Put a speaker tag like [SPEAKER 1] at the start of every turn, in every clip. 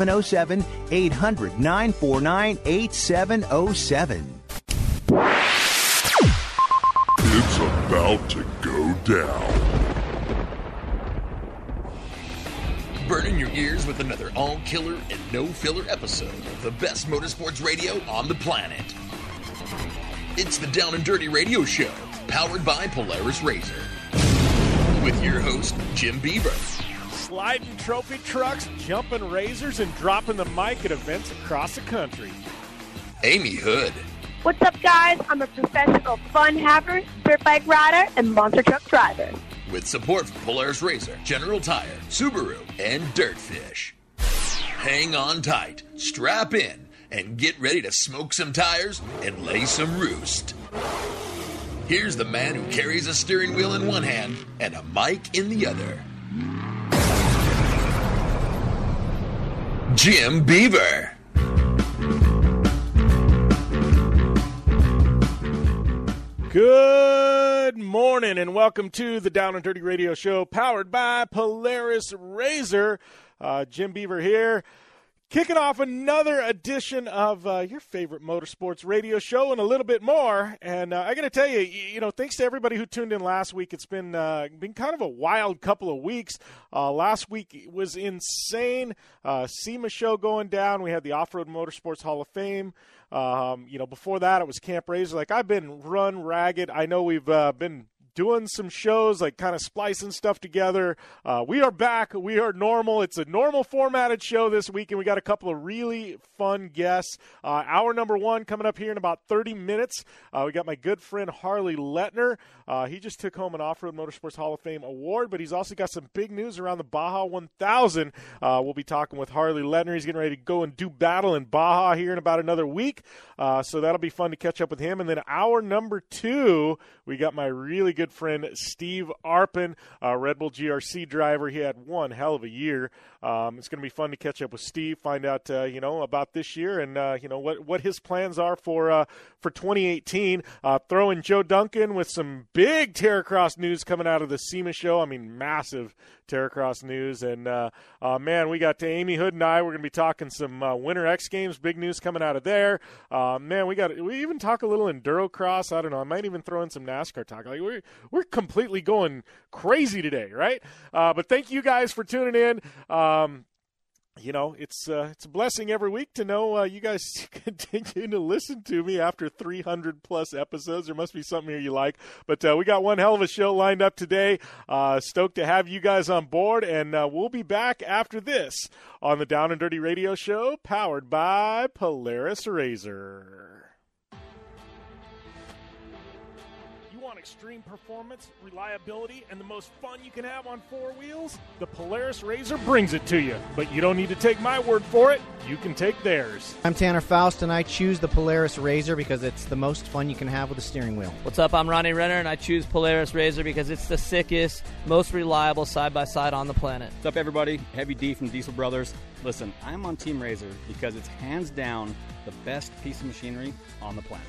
[SPEAKER 1] 800 949 8707.
[SPEAKER 2] It's about to go down.
[SPEAKER 3] Burning your ears with another all killer and no filler episode of the best motorsports radio on the planet. It's the Down and Dirty Radio Show, powered by Polaris Razor. With your host, Jim Beaver.
[SPEAKER 4] Sliding trophy trucks, jumping razors, and dropping the mic at events across the country.
[SPEAKER 3] Amy Hood.
[SPEAKER 5] What's up, guys? I'm a professional fun haver, dirt bike rider, and monster truck driver.
[SPEAKER 3] With support from Polaris Razor, General Tire, Subaru, and Dirtfish. Hang on tight, strap in, and get ready to smoke some tires and lay some roost. Here's the man who carries a steering wheel in one hand and a mic in the other. Jim Beaver.
[SPEAKER 4] Good morning and welcome to the Down and Dirty Radio Show powered by Polaris Razor. Uh, Jim Beaver here. Kicking off another edition of uh, your favorite motorsports radio show and a little bit more. And uh, I got to tell you, you know, thanks to everybody who tuned in last week. It's been uh, been kind of a wild couple of weeks. Uh, last week was insane. Uh, SEMA show going down. We had the Off Road Motorsports Hall of Fame. Um, you know, before that it was Camp Razor. Like I've been run ragged. I know we've uh, been doing some shows, like kind of splicing stuff together. Uh, we are back. We are normal. It's a normal formatted show this week, and we got a couple of really fun guests. Uh, hour number one coming up here in about 30 minutes. Uh, we got my good friend Harley Letner. Uh, he just took home an Off Road Motorsports Hall of Fame award, but he's also got some big news around the Baja 1000. Uh, we'll be talking with Harley Letner. He's getting ready to go and do battle in Baja here in about another week. Uh, so that'll be fun to catch up with him. And then hour number two, we got my really good good friend Steve Arpin, a Red Bull GRC driver. He had one hell of a year. Um, it's going to be fun to catch up with Steve, find out uh, you know about this year and uh, you know what what his plans are for uh, for 2018. Uh, throw in Joe Duncan with some big Terracross news coming out of the SEMA show. I mean, massive Terracross news. And uh, man, we got to Amy Hood and I. We're going to be talking some Winter X Games, big news coming out of there. Man, we got we even talk a little enduro cross. I don't know. I might even throw in some NASCAR talk. Like we're we're completely going crazy today, right? Uh, but thank you guys for tuning in. Um, you know, it's uh, it's a blessing every week to know uh, you guys continue to listen to me after 300 plus episodes. There must be something here you like. But uh, we got one hell of a show lined up today. Uh, stoked to have you guys on board, and uh, we'll be back after this on the Down and Dirty Radio Show, powered by Polaris Razor. Extreme performance, reliability, and the most fun you can have on four wheels? The Polaris Razor brings it to you. But you don't need to take my word for it, you can take theirs.
[SPEAKER 6] I'm Tanner Foust, and I choose the Polaris Razor because it's the most fun you can have with a steering wheel.
[SPEAKER 7] What's up? I'm Ronnie Renner, and I choose Polaris Razor because it's the sickest, most reliable side by side on the planet.
[SPEAKER 8] What's up, everybody? Heavy D from Diesel Brothers. Listen, I'm on Team Razor because it's hands down the best piece of machinery on the planet.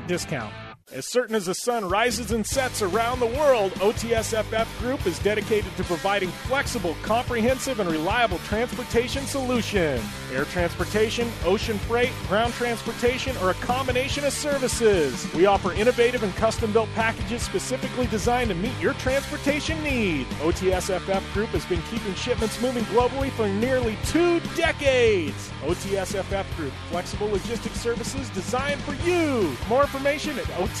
[SPEAKER 4] discount. As certain as the sun rises and sets around the world, OTSFF Group is dedicated to providing flexible, comprehensive, and reliable transportation solutions. Air transportation, ocean freight, ground transportation, or a combination of services. We offer innovative and custom built packages specifically designed to meet your transportation need. OTSFF Group has been keeping shipments moving globally for nearly two decades. OTSFF Group, flexible logistics services designed for you. More information at OTSFF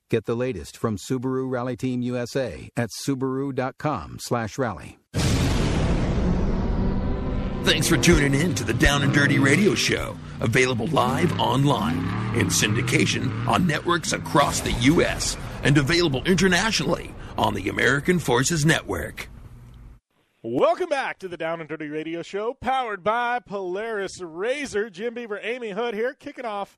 [SPEAKER 9] Get the latest from Subaru Rally Team USA at subaru.com/rally.
[SPEAKER 3] Thanks for tuning in to the Down and Dirty Radio Show, available live online in syndication on networks across the U.S. and available internationally on the American Forces Network.
[SPEAKER 4] Welcome back to the Down and Dirty Radio Show, powered by Polaris Razor. Jim Beaver, Amy Hood here, kicking off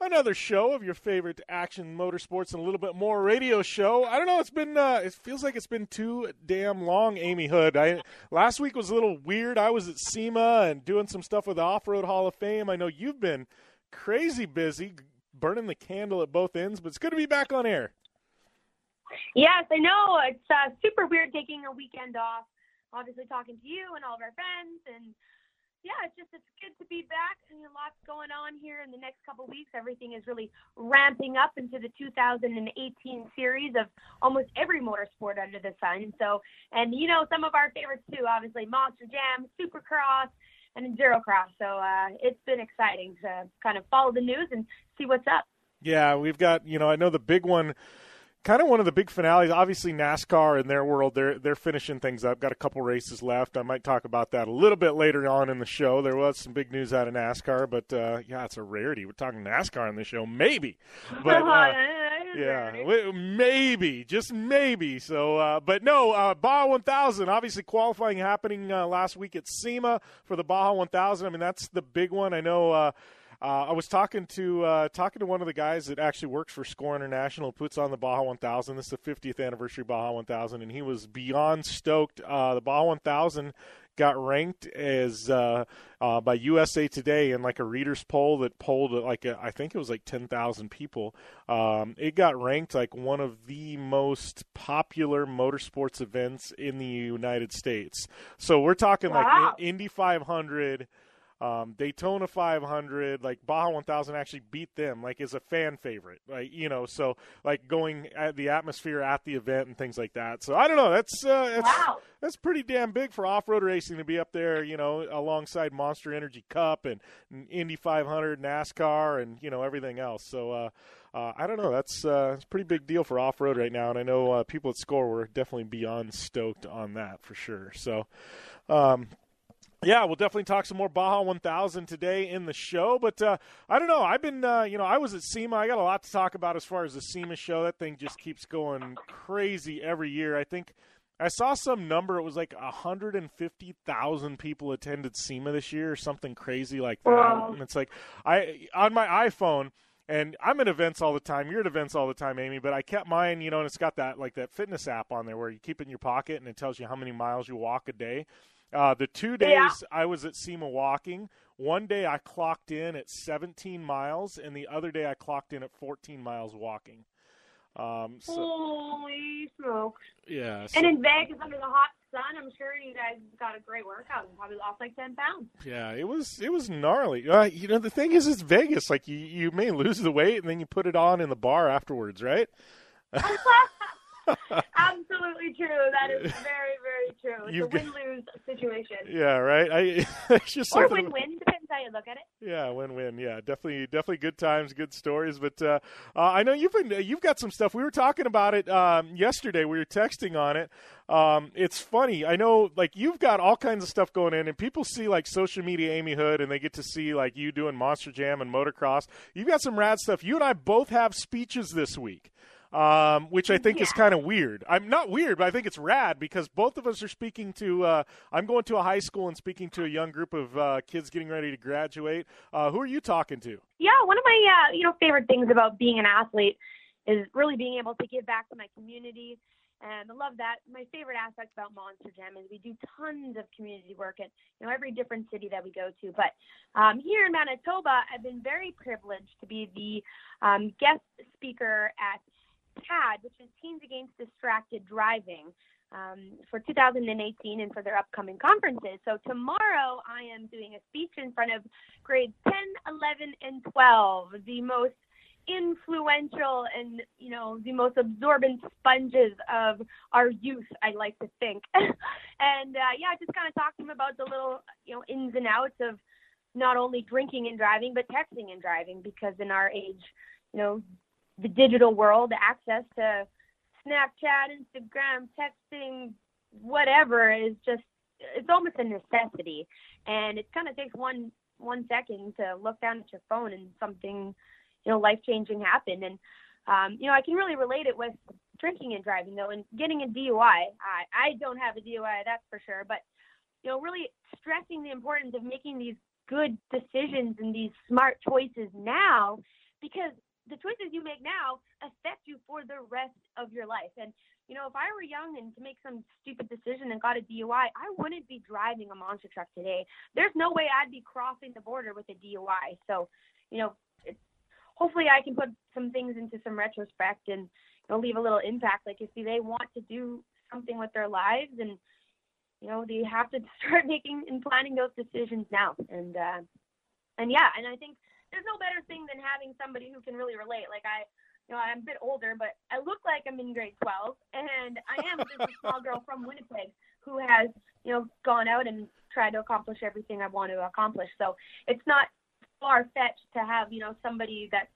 [SPEAKER 4] another show of your favorite action motorsports and a little bit more radio show. I don't know. It's been. Uh, it feels like it's been too damn long. Amy Hood. I last week was a little weird. I was at SEMA and doing some stuff with the Off Road Hall of Fame. I know you've been crazy busy, burning the candle at both ends. But it's good to be back on air.
[SPEAKER 5] Yes, I know. It's uh, super weird taking a weekend off. Obviously, talking to you and all of our friends and yeah, it's just it's good to be back. and lots going on here in the next couple weeks. Everything is really ramping up into the 2018 series of almost every motorsport under the sun. So, and you know some of our favorites too, obviously Monster Jam, Supercross, and Enduro Cross. So uh, it's been exciting to kind of follow the news and see what's up.
[SPEAKER 4] Yeah, we've got you know I know the big one kind of one of the big finales. Obviously, NASCAR in their world, they're they're finishing things up. Got a couple races left. I might talk about that a little bit later on in the show. There was some big news out of NASCAR, but uh, yeah, it's a rarity. We're talking NASCAR on the show, maybe, but uh, yeah, maybe, just maybe. So, uh, but no, uh, Baja 1000. Obviously, qualifying happening uh, last week at SEMA for the Baja 1000. I mean, that's the big one. I know. Uh, I was talking to uh, talking to one of the guys that actually works for Score International, puts on the Baja 1000. This is the 50th anniversary Baja 1000, and he was beyond stoked. Uh, the Baja 1000 got ranked as uh, uh, by USA Today in like a readers poll that polled like a, I think it was like ten thousand people. Um, it got ranked like one of the most popular motorsports events in the United States. So we're talking wow. like Indy 500. Um, Daytona 500, like Baja 1000 actually beat them, like is a fan favorite, like you know, so like going at the atmosphere at the event and things like that. So I don't know, that's uh, that's wow. that's pretty damn big for off road racing to be up there, you know, alongside Monster Energy Cup and, and Indy 500, NASCAR, and you know everything else. So uh, uh, I don't know, that's uh, it's a pretty big deal for off road right now, and I know uh, people at Score were definitely beyond stoked on that for sure. So. Um, yeah, we'll definitely talk some more Baja 1000 today in the show. But uh, I don't know. I've been, uh, you know, I was at SEMA. I got a lot to talk about as far as the SEMA show. That thing just keeps going crazy every year. I think I saw some number. It was like 150,000 people attended SEMA this year, or something crazy like that. Wow. And it's like I on my iPhone And I'm at events all the time. You're at events all the time, Amy. But I kept mine, you know, and it's got that like that fitness app on there where you keep it in your pocket and it tells you how many miles you walk a day. Uh, the two days
[SPEAKER 5] Yeah.
[SPEAKER 4] I was at SEMA walking, one day I clocked in at 17 miles, and the other day I clocked in at 14 miles walking. Um, so,
[SPEAKER 5] Holy smokes!
[SPEAKER 4] yeah, so-
[SPEAKER 5] And in Vegas under the hot sun, I'm sure you guys got a great workout and probably lost like ten pounds.
[SPEAKER 4] Yeah, it was it was gnarly. Uh, you know, the thing is, it's Vegas. Like you, you may lose the weight and then you put it on in the bar afterwards, right?
[SPEAKER 5] Absolutely true. That is very, very true. It's
[SPEAKER 4] You've
[SPEAKER 5] a win lose situation.
[SPEAKER 4] Yeah, right. I it's just
[SPEAKER 5] Or win win, depends how you look at it.
[SPEAKER 4] Yeah, win-win. Yeah, definitely, definitely good times, good stories. But uh, uh, I know you've been, you've got some stuff. We were talking about it um, yesterday. We were texting on it. Um, it's funny. I know, like you've got all kinds of stuff going in, and people see like social media Amy Hood, and they get to see like you doing Monster Jam and motocross. You've got some rad stuff. You and I both have speeches this week. Um, which I think is kind of weird. I'm not weird, but I think it's rad because both of us are speaking to. Uh, I'm going to a high school and speaking to a young group of uh, kids getting ready to graduate. Uh, who are you talking to?
[SPEAKER 5] Yeah, one of my uh, you know favorite things about being an athlete is really being able to give back to my community. And I love that. My favorite aspect about Monster Jam is we do tons of community work at you know every different city that we go to. But um, here in Manitoba, I've been very privileged to be the um, guest speaker at TAD, which is Teens Against Distracted Driving, um, for 2018 and for their upcoming conferences. So tomorrow I am doing a speech in front of grades 10, 11, and 12, the most influential and you know the most absorbent sponges of our youth i like to think and uh, yeah just kind of talk to them about the little you know ins and outs of not only drinking and driving but texting and driving because in our age you know the digital world access to snapchat instagram texting whatever is just it's almost a necessity. And it kind of takes one one second to look down at your phone and something you know life changing happened. And um you know i can really relate it with drinking and driving though and getting a dui i. I don't have a dui that's for sure. But you know really stressing the importance of making these good decisions and these smart choices now because the choices you make now affect you for the rest of your life and you know, if I were young and to make some stupid decision and got a DUI, I wouldn't be driving a monster truck today. There's no way I'd be crossing the border with a DUI. So, you know, it's, hopefully I can put some things into some retrospect and you know, leave a little impact. Like if they want to do something with their lives and you know, they have to start making and planning those decisions now. And uh and yeah, and I think there's no better thing than having somebody who can really relate. Like I you know, I'm a bit older, but I look like I'm in grade 12, and I am just a small girl from Winnipeg who has, you know, gone out and tried to accomplish everything I want to accomplish. So it's not far fetched to have, you know, somebody that's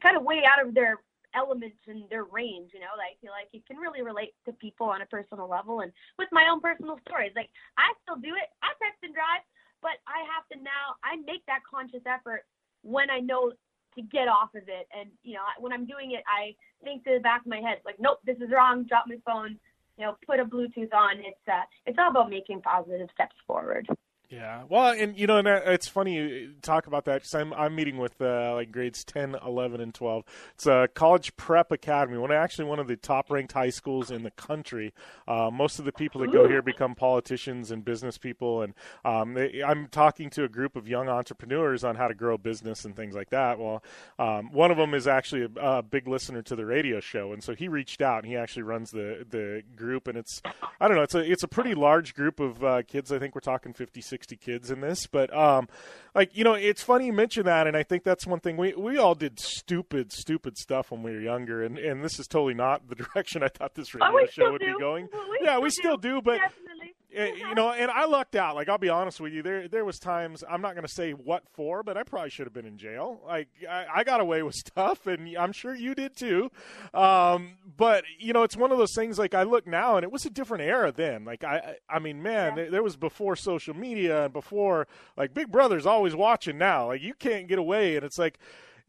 [SPEAKER 5] kind of way out of their elements and their range, you know, I feel like you can really relate to people on a personal level and with my own personal stories. Like I still do it. I text and drive, but I have to now I make that conscious effort when I know to get off of it. And you know, when I'm doing it, I think to the back of my head, like, nope, this is wrong. Drop my phone. You know, put a Bluetooth on. It's uh, it's all about making positive steps forward.
[SPEAKER 4] Yeah, well, and you know, and uh, it's funny you talk about that because I'm I'm meeting with uh, like grades 10, 11, and 12. It's a college prep academy, one actually one of the top ranked high schools in the country. Uh, most of the people that go here become politicians and business people, and um, they, I'm talking to a group of young entrepreneurs on how to grow business and things like that. Well, um, one of them is actually a, a big listener to the radio show, and so he reached out and he actually runs the the group, and it's I don't know, it's a it's a pretty large group of uh, kids. I think we're talking 50, 60 kids in this, but um, like you know, it's funny you mention that, and I think that's one thing we we all did stupid, stupid stuff when we were younger, and and this is totally not the direction I thought this radio
[SPEAKER 5] Oh,
[SPEAKER 4] show would
[SPEAKER 5] do.
[SPEAKER 4] be going.
[SPEAKER 5] We
[SPEAKER 4] yeah,
[SPEAKER 5] still
[SPEAKER 4] we
[SPEAKER 5] do.
[SPEAKER 4] still do, but.
[SPEAKER 5] Definitely.
[SPEAKER 4] Uh, you know, and I lucked out. Like I'll be honest with you, there there was times I'm not going to say what for, but I probably should have been in jail. Like I, I got away with stuff, and I'm sure you did too. Um, but you know, it's one of those things. Like I look now, and it was a different era then. Like I, I mean, man, there, there was before social media and before like Big Brother's always watching now. Like you can't get away, and it's like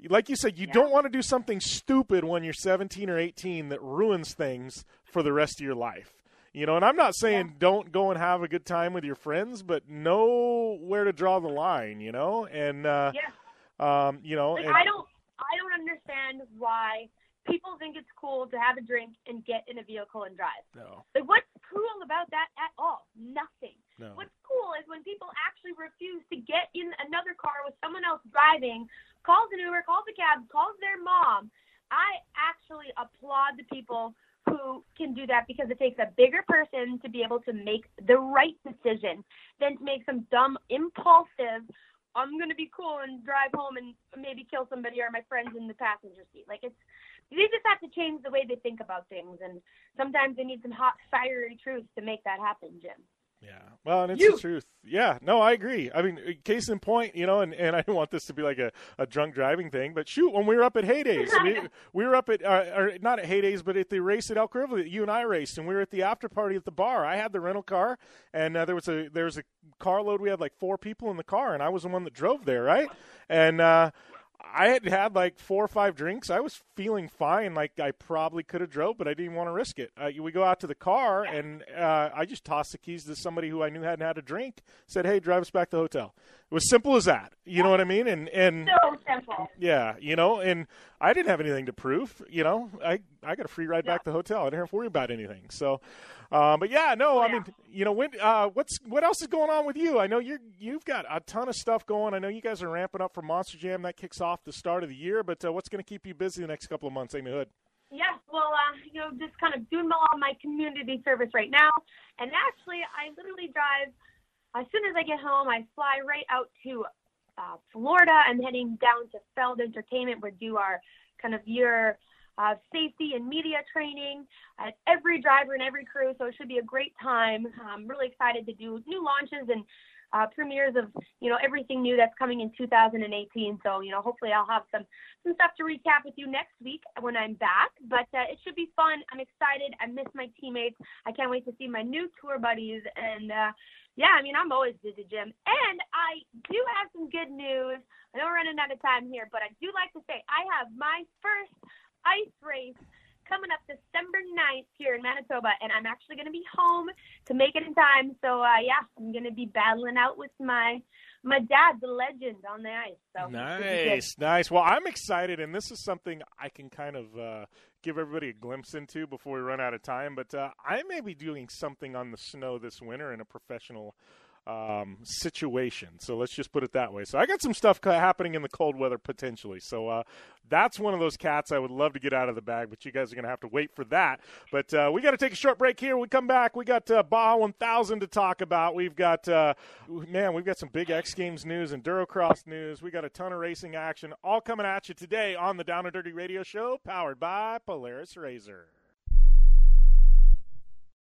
[SPEAKER 4] like you said, you don't want to do something stupid when you're 17 or 18 that ruins things for the rest of your life. You know, and I'm not saying don't go and have a good time with your friends, but know where to draw the line. You know, and uh,
[SPEAKER 5] Yeah.
[SPEAKER 4] um, you know,
[SPEAKER 5] Like
[SPEAKER 4] and,
[SPEAKER 5] I don't I don't understand why people think it's cool to have a drink and get in a vehicle and drive.
[SPEAKER 4] No.
[SPEAKER 5] Like, what's cool about that at all? Nothing.
[SPEAKER 4] No.
[SPEAKER 5] What's cool is when people actually refuse to get in another car with someone else driving, calls an Uber, calls a cab, calls their mom. I actually applaud the people who can do that because it takes a bigger person to be able to make the right decision than to make some dumb, impulsive, I'm going to be cool and drive home and maybe kill somebody or my friends in the passenger seat. Like, it's, they just have to change the way they think about things. And sometimes they need some hot, fiery truth to make that happen, Jim.
[SPEAKER 4] Yeah. Well, and it's
[SPEAKER 5] You-
[SPEAKER 4] the truth. Yeah. No, I agree. I mean, case in point, you know, and, and I don't want this to be like a, a drunk driving thing, but shoot, when we were up at Haydays, we, we were up at, uh, or not at Haydays, but at the race at Elk River that you and I raced, and we were at the after party at the bar. I had the rental car, and uh, there was a there was a carload. We had like four people in the car, and I was the one that drove there, right? And uh, I had had like four or five drinks. I was feeling fine. Like I probably could have drove, but I didn't want to risk it. Uh, we go out to the car, and uh, I just tossed the keys to somebody who I knew hadn't had a drink. Said, "Hey, drive us back to the hotel." It was simple as that. You know what I mean? And and
[SPEAKER 5] So simple.
[SPEAKER 4] yeah, you know, and I didn't have anything to prove. You know, I I got a free ride back to the hotel. I didn't have to worry about anything. So, um, but yeah, no, I mean, you know, when uh, what's what else is going on with you? I know you're you've got a ton of stuff going. I know you guys are ramping up for Monster Jam. That kicks off the start of the year. But uh, what's going to keep you busy the next couple of months, Amy Hood?
[SPEAKER 5] Yes, well, uh, you know, just kind of doing all my community service right now. And actually, I literally drive, as soon as I get home, I fly right out to uh, Florida. I'm heading down to Feld Entertainment. We do our kind of year uh, safety and media training at every driver and every crew. So it should be a great time. I'm really excited to do new launches and uh, premieres of you know everything new that's coming in 2018. So you know hopefully I'll have some some stuff to recap with you next week when I'm back. But uh, it should be fun. I'm excited. I miss my teammates. I can't wait to see my new tour buddies. And uh, yeah, I mean I'm always busy, Jim. And I do have some good news. I know we're running out of time here, but I do like to say I have my first ice race coming up December 9th here in Manitoba, and I'm actually going to be home to make it in time. So uh, yeah, I'm going to be battling out with my my dad, the legend, on the ice. So.
[SPEAKER 4] Nice, nice. Well, I'm excited, and this is something I can kind of uh, give everybody a glimpse into before we run out of time. But uh, I may be doing something on the snow this winter in a professional um, situation. So let's just put it that way. So I got some stuff happening in the cold weather potentially. So uh, that's one of those cats I would love to get out of the bag, but you guys are going to have to wait for that. But uh, we got to take a short break here. We come back. We got uh, Baja 1000 to talk about. We've got uh, man, we've got some big X Games news and Durocross news. We got a ton of racing action all coming at you today on the Down and Dirty Radio Show, powered by Polaris Razor.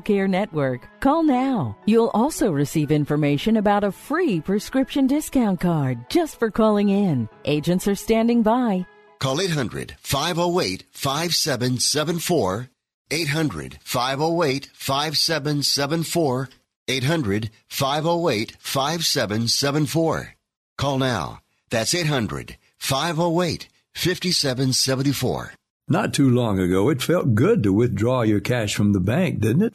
[SPEAKER 10] Care Network, call now. You'll also receive information about a free prescription discount card just for calling in. Agents are standing by.
[SPEAKER 11] Call 800 508 5774. 800 508 5774. 800 508 5774.
[SPEAKER 12] Call now. That's 800 508 5774.
[SPEAKER 13] Not too long ago, it felt good to withdraw your cash from the bank, didn't it?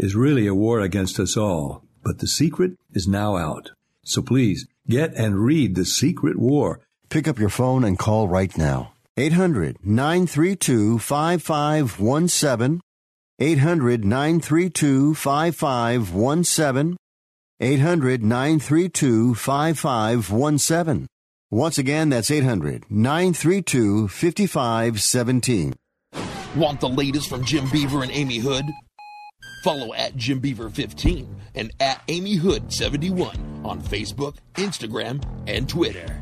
[SPEAKER 13] is really a war against us all. But the secret is now out. So please get and read The Secret War.
[SPEAKER 12] Pick up your phone and call right now. 800 932 5517. 800 932 5517. 800 932 5517. Once again, that's 800 932 5517.
[SPEAKER 3] Want the latest from Jim Beaver and Amy Hood? Follow at Jim Beaver 15 and at Amy Hood 71 on Facebook, Instagram, and Twitter.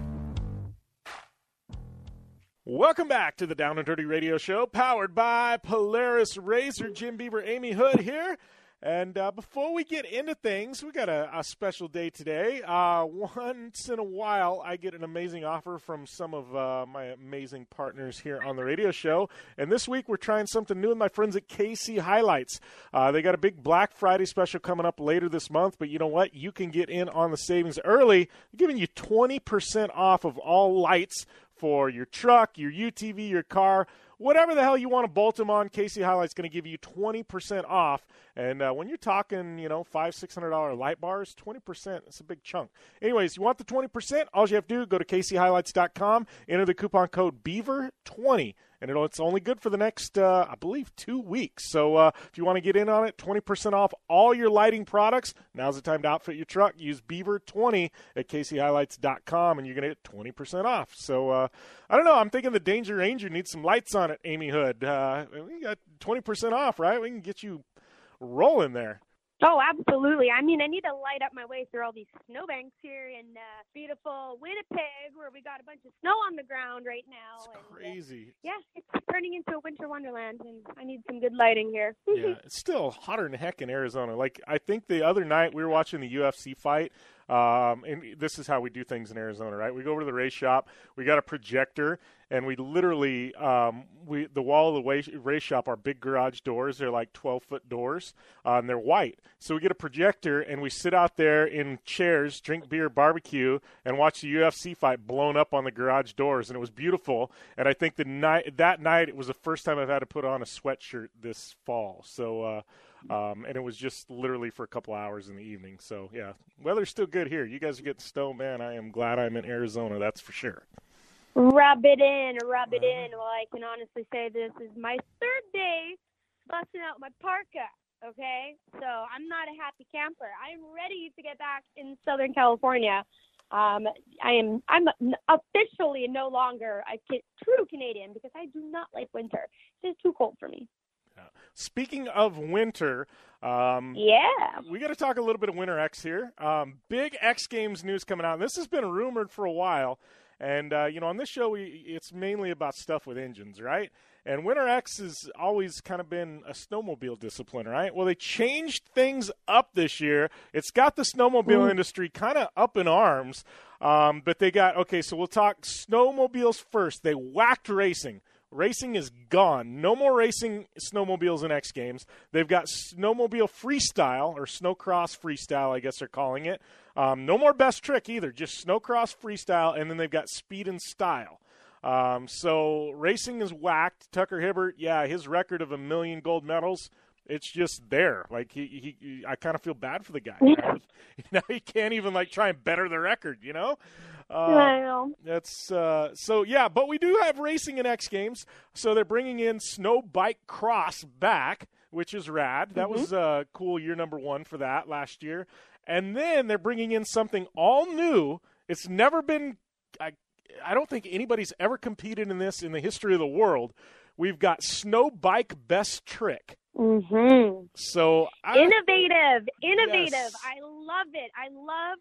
[SPEAKER 4] Welcome back to the Down and Dirty Radio Show, powered by Polaris Razor. Jim Beaver, Amy Hood here. And uh, before we get into things, we got a, a special day today. Uh, once in a while, I get an amazing offer from some of uh, my amazing partners here on the radio show. And this week, we're trying something new with my friends at KC HiLiTES. Uh, they got a big Black Friday special coming up later this month. But you know what? You can get in on the savings early, giving you 20% off of all lights for your truck, your UTV, your car whatever the hell you want to bolt them on, KC Highlight's going to give you 20% off. And uh, when you're talking, you know, five, six hundred dollar light bars, 20%, it's a big chunk. Anyways, you want the 20%? All you have to do, go to kchilites.com, enter the coupon code BEAVER20 and it's only good for the next, uh, I believe, two weeks. So uh, if you want to get in on it, 20% off all your lighting products. Now's the time to outfit your truck. Use Beaver20 at kchilites.com, and you're going to get 20% off. So uh, I don't know. I'm thinking the Danger Ranger needs some lights on it, Amy Hood. Uh, we got 20% off, right? We can get you rolling there.
[SPEAKER 5] Oh, absolutely. I mean, I need to light up my way through all these snowbanks here in uh, beautiful Winnipeg, where we got a bunch of snow on the ground right now.
[SPEAKER 4] It's
[SPEAKER 5] and, uh,
[SPEAKER 4] crazy.
[SPEAKER 5] yeah, it's turning into a winter wonderland, and I need some good lighting here.
[SPEAKER 4] yeah, it's still hotter than heck in Arizona. Like I think the other night we were watching the UFC fight. Um, and this is how we do things in Arizona, right? We go over to the race shop. We got a projector, and we literally um, we the wall of the race shop are big garage doors. They're like twelve foot doors, uh, and they're white. So we get a projector, and we sit out there in chairs, drink beer, barbecue, and watch the UFC fight blown up on the garage doors, and it was beautiful. And I think the night that night it was the first time I've had to put on a sweatshirt this fall. So. Uh, um, and it was just literally for a couple hours in the evening. So yeah, weather's still good here. You guys are getting snow, man. I am glad I'm in Arizona. That's for sure.
[SPEAKER 5] Rub it in, rub it in. Well, I can honestly say this is my third day busting out my parka. Okay, so I'm not a happy camper. I am ready to get back in Southern California. Um, I am. I'm officially no longer a true Canadian because I do not like winter. It's too cold for me.
[SPEAKER 4] Speaking of winter, um,
[SPEAKER 5] yeah,
[SPEAKER 4] we got to talk a little bit of Winter X here. Um, big X Games news coming out. This has been rumored for a while, and uh, you know, on this show, we, it's mainly about stuff with engines, right? And Winter X has always kind of been a snowmobile discipline, right? Well, they changed things up this year. It's got the snowmobile Ooh. industry kind of up in arms. Um, but they got okay. So we'll talk snowmobiles first. They whacked racing. Racing is gone. No more racing snowmobiles in X Games. They've got snowmobile freestyle or snowcross freestyle, I guess they're calling it. Um, no more best trick either. Just snowcross freestyle, and then they've got speed and style. Um, so racing is whacked. Tucker Hibbert, yeah, his record of a million gold medals it's just there. Like he, he, he I kind of feel bad for the guy. now he can't even like try and better the record. You know.
[SPEAKER 5] Uh, I know.
[SPEAKER 4] That's uh, so yeah, but we do have racing in X Games, so they're bringing in snow bike cross back, which is rad. That mm-hmm. was uh, cool. Year number one for that last year, and then they're bringing in something all new. It's never been. I, I don't think anybody's ever competed in this in the history of the world. We've got snow bike best trick.
[SPEAKER 5] Mm-hmm.
[SPEAKER 4] So
[SPEAKER 5] I, innovative, innovative. Yes. I love it. I love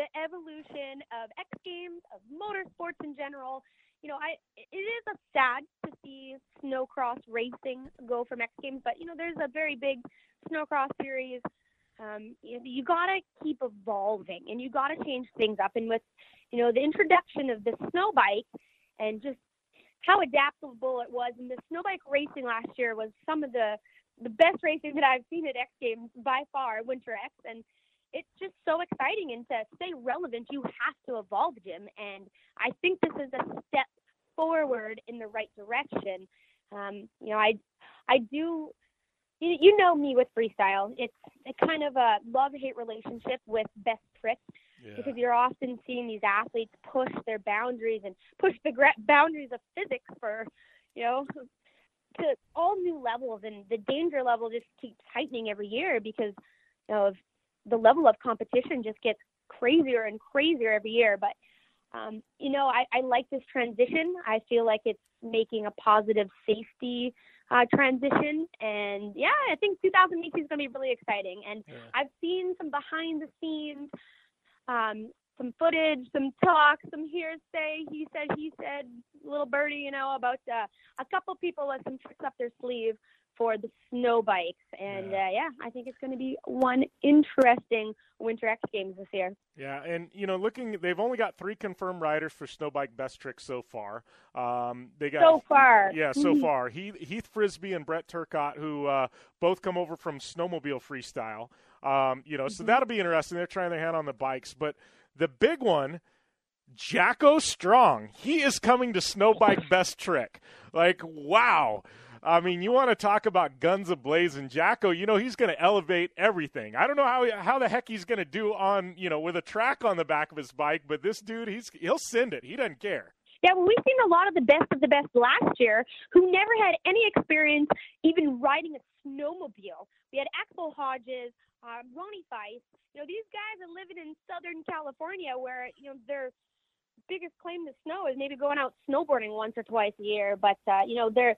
[SPEAKER 5] the evolution of X Games, of motorsports in general. You know, I it is a sad to see snowcross racing go from X Games, but you know, there's a very big snowcross series. Um, you, you gotta keep evolving, and you gotta change things up. And with you know the introduction of the snow bike, and just how adaptable it was, and the snow bike racing last year was some of the the best racing that I've seen at X Games by far, Winter X, and it's just so exciting. And to stay relevant, you have to evolve, Jim. And I think this is a step forward in the right direction. Um, you know, I I do. You, you know me with freestyle. It's a kind of a love hate relationship with best tricks
[SPEAKER 4] Yeah.
[SPEAKER 5] because you're often seeing these athletes push their boundaries and push the gra- boundaries of physics for, you know, to all new levels, and the danger level just keeps heightening every year because, you know, of the level of competition just gets crazier and crazier every year. But um, you know, I, I like this transition. I feel like it's making a positive safety uh, transition, and yeah, I think 2018 is going to be really exciting. And I've seen some behind the scenes, um, some footage, some talk, some hearsay. He said, he said, little birdie, you know, about uh, a couple people with some tricks up their sleeve for the snow bikes. And yeah, uh, yeah I think it's going to be one interesting Winter X Games this year.
[SPEAKER 4] Yeah, and you know, looking, they've only got three confirmed riders for Snowbike Best Trick so far. Um, they got
[SPEAKER 5] So far.
[SPEAKER 4] yeah, so
[SPEAKER 5] Mhm.
[SPEAKER 4] far. Heath, Heath Frisby and Brett Turcotte, who uh, both come over from snowmobile freestyle. Um, you know, so
[SPEAKER 5] Mhm.
[SPEAKER 4] that'll be interesting. They're trying their hand on the bikes, but the big one. Jacko Strong. He is coming to Snowbike Best Trick. Like, wow. I mean, you want to talk about guns ablazing. Jacko, you know, he's going to elevate everything. I don't know how how the heck he's going to do on, you know, with a track on the back of his bike, but this dude, he's he'll send it. He doesn't care.
[SPEAKER 5] Yeah, well, we've seen a lot of the best of the best last year who never had any experience even riding a snowmobile. We had Axel Hodges, uh, Ronnie Faisst. You know, these guys are living in Southern California where, you know, their biggest claim to snow is maybe going out snowboarding once or twice a year. But, uh, you know, they're,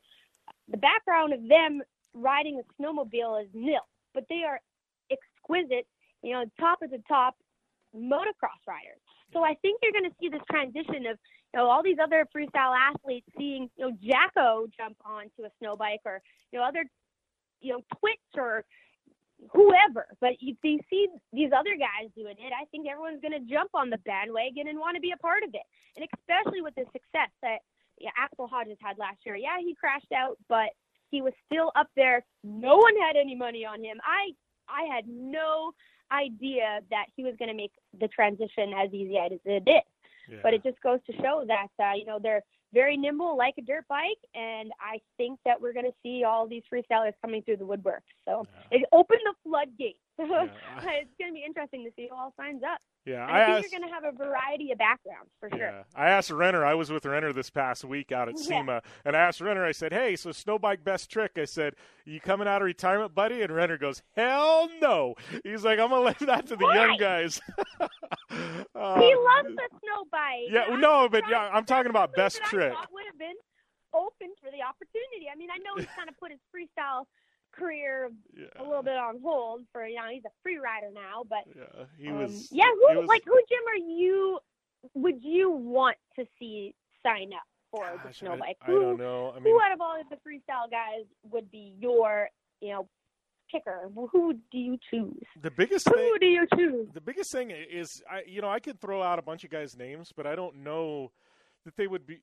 [SPEAKER 5] the background of them riding a snowmobile is nil, but they are exquisite, you know, top of the top motocross riders. So I think you're going to see this transition of you know all these other freestyle athletes seeing you know Jacko jump onto a snow bike or you know other you know Twitch or whoever. But if they see these other guys doing it, I think everyone's going to jump on the bandwagon and want to be a part of it. And especially with the success that Axel Hodges had last year. Yeah, he crashed out, but he was still up there. No one had any money on him. I I had no idea that he was going to make the transition as easy as it did. But it just goes to show that uh, you know they're very nimble like a dirt bike, and I think that we're going to see all these freestylers coming through the woodwork. So it opened the floodgates. it's going to be interesting to see who all signs up.
[SPEAKER 4] Yeah, I
[SPEAKER 5] I, think
[SPEAKER 4] asked-
[SPEAKER 5] you're going to have a variety of backgrounds for sure.
[SPEAKER 4] Yeah. I asked Renner, I was with Renner this past week out at
[SPEAKER 5] Yeah.
[SPEAKER 4] SEMA, and I asked Renner, I said, hey, so Snowbike Best Trick, I said, you coming out of retirement, buddy? And Renner goes, hell no. He's like, I'm going to leave that to the young guys. Uh,
[SPEAKER 5] he loves the snow bike.
[SPEAKER 4] Yeah,
[SPEAKER 5] And
[SPEAKER 4] no,
[SPEAKER 5] I'm
[SPEAKER 4] but yeah, I'm talking about Best Trick.
[SPEAKER 5] would have been open for the opportunity. I mean, I know he's kind of put his freestyle career a little bit on hold for you know he's a free rider now, but
[SPEAKER 4] Yeah, he
[SPEAKER 5] um,
[SPEAKER 4] was.
[SPEAKER 5] yeah. Who
[SPEAKER 4] was-
[SPEAKER 5] like who Jim are you? Would you want to see sign up for the snow
[SPEAKER 4] I-
[SPEAKER 5] bike?
[SPEAKER 4] I
[SPEAKER 5] Who,
[SPEAKER 4] don't know. I
[SPEAKER 5] who
[SPEAKER 4] mean-
[SPEAKER 5] out of all of the freestyle guys would be your you know picker? Who do you choose?
[SPEAKER 4] The biggest
[SPEAKER 5] Who
[SPEAKER 4] thing,
[SPEAKER 5] do you choose?
[SPEAKER 4] the biggest thing is, I you know, I could throw out a bunch of guys' names, but I don't know that they would be.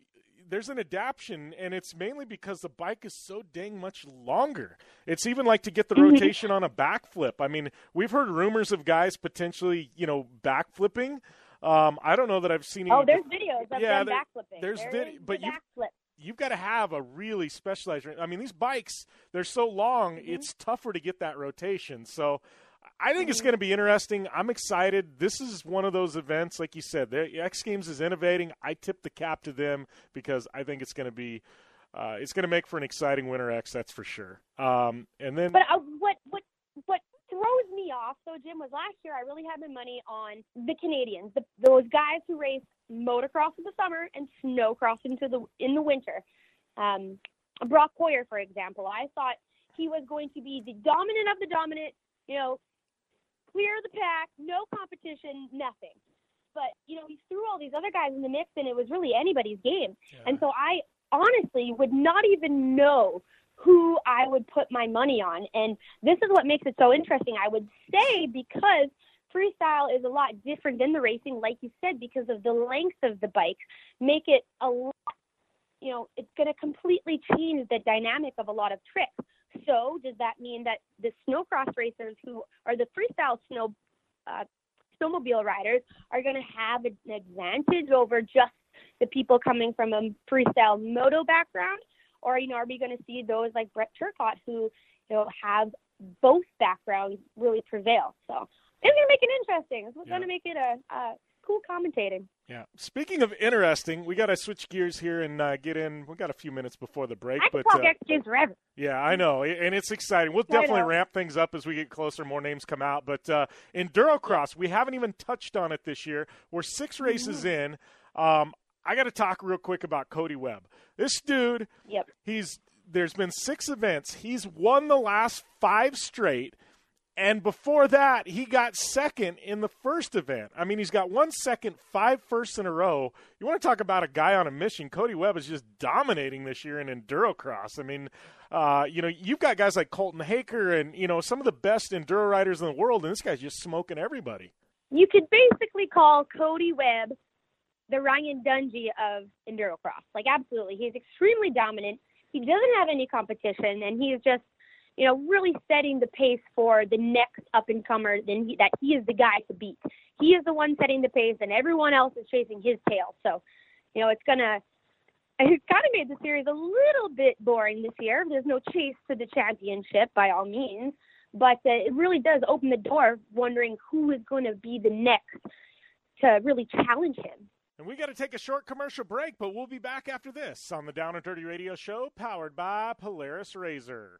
[SPEAKER 4] There's an adaptation, and it's mainly because the bike is so dang much longer. It's even like to get the
[SPEAKER 5] Mhm.
[SPEAKER 4] rotation on a backflip. I mean, we've heard rumors of guys potentially, you know, backflipping. Um, I don't know that I've seen. any
[SPEAKER 5] Oh, there's videos of
[SPEAKER 4] yeah,
[SPEAKER 5] them backflipping.
[SPEAKER 4] There's
[SPEAKER 5] There
[SPEAKER 4] vid- but
[SPEAKER 5] the
[SPEAKER 4] you
[SPEAKER 5] backflip.
[SPEAKER 4] you've got to have a really specialized. I mean, these bikes they're so long,
[SPEAKER 5] Mm-hmm.
[SPEAKER 4] it's tougher to get that rotation. So, I think
[SPEAKER 5] Mm-hmm.
[SPEAKER 4] it's going to be interesting. I'm excited. This is one of those events, like you said, X Games is innovating. I tip the cap to them because I think it's going to be. Uh, it's going to make for an exciting Winter X, that's for sure. Um, and then,
[SPEAKER 5] But uh, what what what throws me off, so Jim, was last year I really had my money on the Canadians, the, those guys who race motocross in the summer and snowcross into the in the winter. Um, Brock Hoyer, for example, I thought he was going to be the dominant of the dominant. You know, clear the pack, no competition, nothing. but you know, he threw all these other guys in the mix, and it was really anybody's game. And so I honestly would not even know who I would put my money on. And this is what makes it so interesting. I would say because freestyle is a lot different than the racing, like you said, because of the length of the bikes, make it a lot. You know, it's going to completely change the dynamic of a lot of tricks. So, does that mean that the snowcross racers who are the freestyle snow uh, snowmobile riders are going to have an advantage over just the people coming from a freestyle moto background? Or, you know, are we going to see those like Brett Turcotte who, you know, have both backgrounds really prevail? So it's going to make it interesting. It's going to make it a, a cool commentating.
[SPEAKER 4] Yeah. Speaking of interesting, we got to switch gears here and uh, get in. We got a few minutes before the break,
[SPEAKER 5] I
[SPEAKER 4] but
[SPEAKER 5] talk
[SPEAKER 4] uh,
[SPEAKER 5] X Games forever.
[SPEAKER 4] Yeah, I know, and it's exciting. We'll definitely ramp things up as we get closer, more names come out. But uh, Endurocross, we haven't even touched on it this year. We're six races in. Um, I got to talk real quick about Cody Webb. This dude,
[SPEAKER 5] yep.
[SPEAKER 4] he's there's been six events. He's won the last five straight. And before that, he got second in the first event. I mean, he's got one second, five firsts in a row. You want to talk about a guy on a mission? Cody Webb is just dominating this year in endurocross. I mean, uh, you know, you've got guys like Colton Haaker and you know some of the best enduro riders in the world, and this guy's just smoking everybody.
[SPEAKER 5] You could basically call Cody Webb the Ryan Dungey of endurocross. Like, absolutely. He's extremely dominant. He doesn't have any competition, and he's just, you know, really setting the pace for the next up and comer. Then he, that he is the guy to beat. He is the one setting the pace, and everyone else is chasing his tail. So, you know, it's gonna. it's kind of made the series a little bit boring this year. There's no chase to the championship by all means, but uh, it really does open the door, wondering who is going to be the next to really challenge him.
[SPEAKER 4] And we got to take a short commercial break, but we'll be back after this on the Down and Dirty Radio Show, powered by Polaris Razor.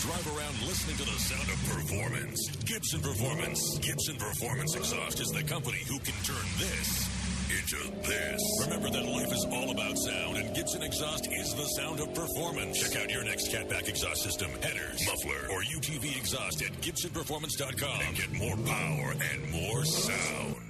[SPEAKER 2] Drive around listening to the sound of performance. Gibson Performance. Gibson Performance Exhaust is the company who can turn this into this. Remember that life is all about sound, and Gibson Exhaust is the sound of performance. Check out your next catback exhaust system, headers, muffler, or UTV exhaust at GibsonPerformance.com and get more power and more sound.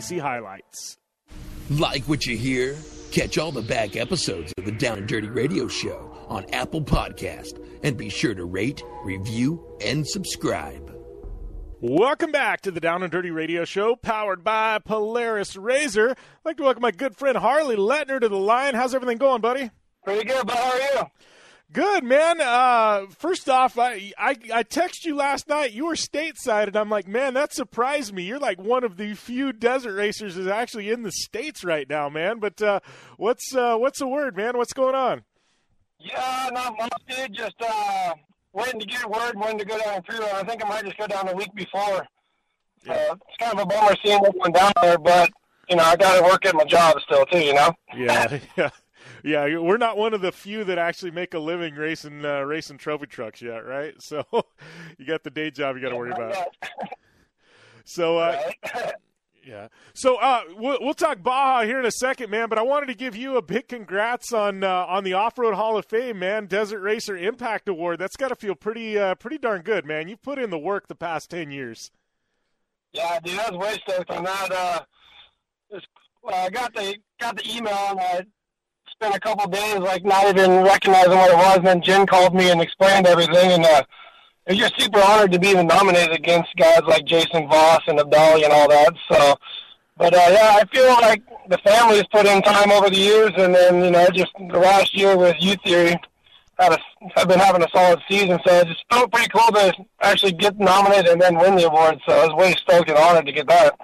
[SPEAKER 4] HiLiTES.
[SPEAKER 3] Like what you hear? Catch all the back episodes of the Down and Dirty Radio Show on Apple Podcast and be sure to rate, review, and subscribe.
[SPEAKER 4] Welcome back to the Down and Dirty Radio Show, powered by Polaris Razor. I'd like to welcome my good friend Harley Letner to the line. How's everything going, buddy?
[SPEAKER 14] Pretty good, but how are you?
[SPEAKER 4] Good, man. Uh, first off, I, I I texted you last night. You were stateside, and I'm like, man, that surprised me. You're like one of the few desert racers is actually in the states right now, man. But uh, what's uh, what's the word, man? What's going on?
[SPEAKER 14] Yeah, not much, dude. Just uh, waiting to get word when to go down through. I think I might just go down the week before. Uh, it's kind of a bummer seeing went down there, but you know, I got to work at my job still too. You know.
[SPEAKER 4] Yeah, yeah. Yeah, we're not one of the few that actually make a living racing uh, racing trophy trucks yet, right? So you got the day job you got to worry about. So uh, yeah, so uh, we'll, we'll talk Baja here in a second, man. But I wanted to give you a big congrats on uh, on the Off Road Hall of Fame, man. Desert Racer Impact Award. That's got to feel pretty uh, pretty darn good, man. You've put in the work the past ten years.
[SPEAKER 14] Yeah, dude, I was way stoked on that. Uh, just, uh, I got the got the email and I spent a couple days like not even recognizing what it was, and then Jen called me and explained everything, and uh, it was just super honored to be even nominated against guys like Jason Voss and Abdali and all that. So, but uh, yeah, I feel like the family's put in time over the years, and then you know just the last year with Youth Theory. Had a, I've been having a solid season, so it just felt pretty cool to actually get nominated and then win the award. So I was way stoked and honored to get that.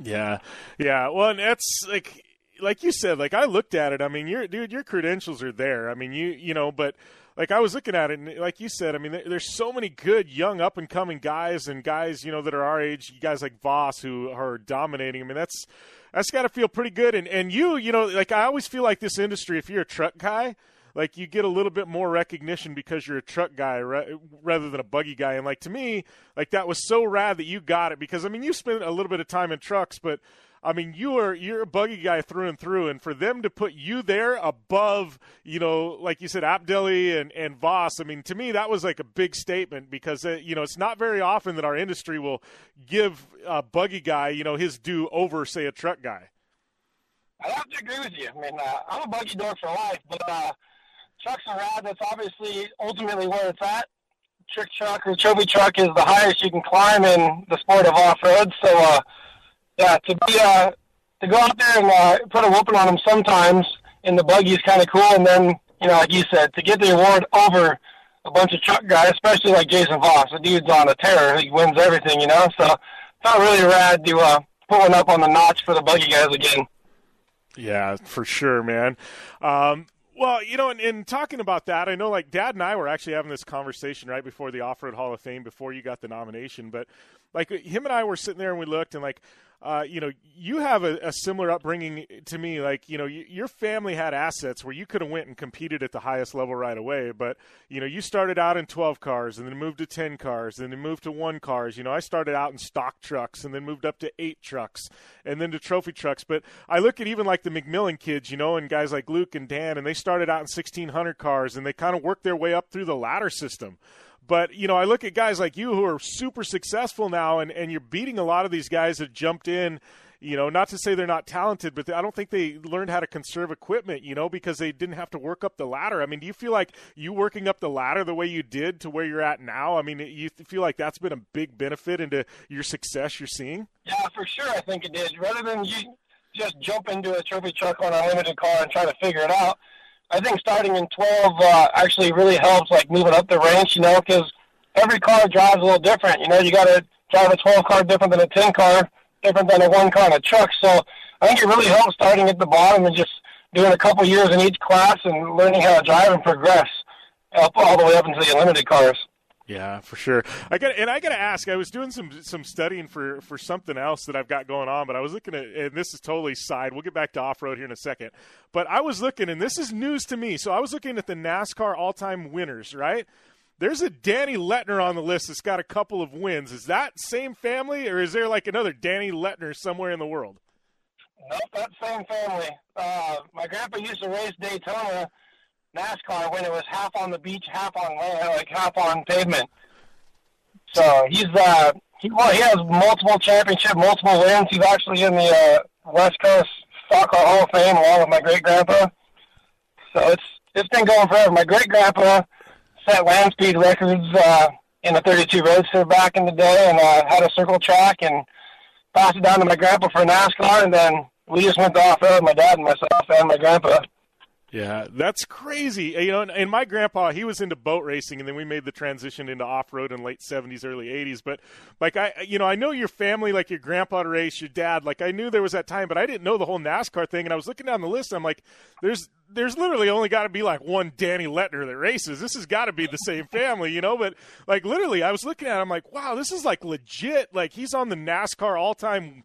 [SPEAKER 4] Yeah, yeah. Well, and that's like like you said, like I looked at it. I mean, your dude, your credentials are there. I mean, you you know, but like I was looking at it, and like you said, I mean, there's so many good young up and coming guys and guys you know that are our age, guys like Voss who are dominating. I mean, that's that's got to feel pretty good. And and you, you know, like I always feel like this industry, if you're a truck guy. Like you get a little bit more recognition because you're a truck guy rather than a buggy guy, and like to me, like that was so rad that you got it because I mean you spent a little bit of time in trucks, but I mean, you are you're a buggy guy through and through, and for them to put you there above, you know, like you said, Abdelli and and Voss. I mean, to me, that was like a big statement because uh, you know it's not very often that our industry will give a buggy guy, you know, his due over, say, a truck guy.
[SPEAKER 14] I have to agree with you. I mean, uh, I'm a buggy dog for life, but uh, trucks are rad. That's obviously ultimately where it's at. Trick truck or trophy truck is the highest you can climb in the sport of off road. So. Uh, yeah, to be uh, to go out there and uh, put a whooping on them sometimes in the buggy is kind of cool, and then you know, like you said, to get the award over a bunch of truck guys, especially like Jason Voss, the dude's on a tear. He wins everything, you know. So felt really rad to uh, put one up on the notch for the buggy guys again.
[SPEAKER 4] Yeah, for sure, man. Um, well, you know, in, in, talking about that, I know like Dad and I were actually having this conversation right before the Off Road Hall of Fame, before you got the nomination. But like him and I were sitting there and we looked and like uh, you know, you have a, a, similar upbringing to me. Like, you know, y- your family had assets where you could have went and competed at the highest level right away. But you know, you started out in 12 cars and then moved to 10 cars and then moved to one cars. You know, I started out in stock trucks and then moved up to eight trucks and then to trophy trucks. But I look at even like the McMillin kids, you know, and guys like Luke and Dan, and they started out in 1600 cars and they kind of worked their way up through the ladder system. But you know, I look at guys like you who are super successful now, and and you're beating a lot of these guys that jumped in. You know, not to say they're not talented, but I don't think they learned how to conserve equipment. You know, because they didn't have to work up the ladder. I mean, do you feel like you working up the ladder the way you did to where you're at now? I mean, you feel like that's been a big benefit into your success you're seeing?
[SPEAKER 14] Yeah, for sure. I think it did. Rather than you just jump into a trophy truck on a limited car and try to figure it out I think starting in 12 uh, actually really helps, like moving up the range, you know, because every car drives a little different. You know, you got to drive a 12 car different than a 10 car, different than a one car and a truck. So I think it really helps starting at the bottom and just doing a couple years in each class and learning how to drive and progress up all the way up into the unlimited cars.
[SPEAKER 4] Yeah, for sure. I got and I got to ask. I was doing some some studying for for something else that I've got going on, but I was looking at and this is totally side. We'll get back to off road here in a second. But I was looking, and this is news to me. So I was looking at the NASCAR all time winners. Right, there's a Danny Letner on the list that's got a couple of wins. Is that same family, or is there like another Danny Letner somewhere in the world?
[SPEAKER 14] Nope, that same family. Uh, my grandpa used to race Daytona NASCAR when it was half on the beach, half on like half on pavement. So he's uh he well he has multiple championship, multiple wins. He's actually in the uh, West Coast Stock Car Hall of Fame along with my great grandpa. So it's it's been going forever. My great grandpa set land speed records uh, in the 32 Roadster back in the day, and uh, had a circle track and passed it down to my grandpa for NASCAR, and then we just went off road, my dad and myself and my grandpa.
[SPEAKER 4] Yeah, that's crazy. You know, and, and, my grandpa, he was into boat racing, and then we made the transition into off road in late seventies, early eighties. But like I, you know, I know your family, like your grandpa to race, your dad. Like I knew there was that time, but I didn't know the whole NASCAR thing. And I was looking down the list, and I'm like, there's there's literally only got to be like one Danny Letner that races. This has got to be the same family, you know. But like literally, I was looking at, it, I'm like, wow, this is like legit. Like he's on the NASCAR all time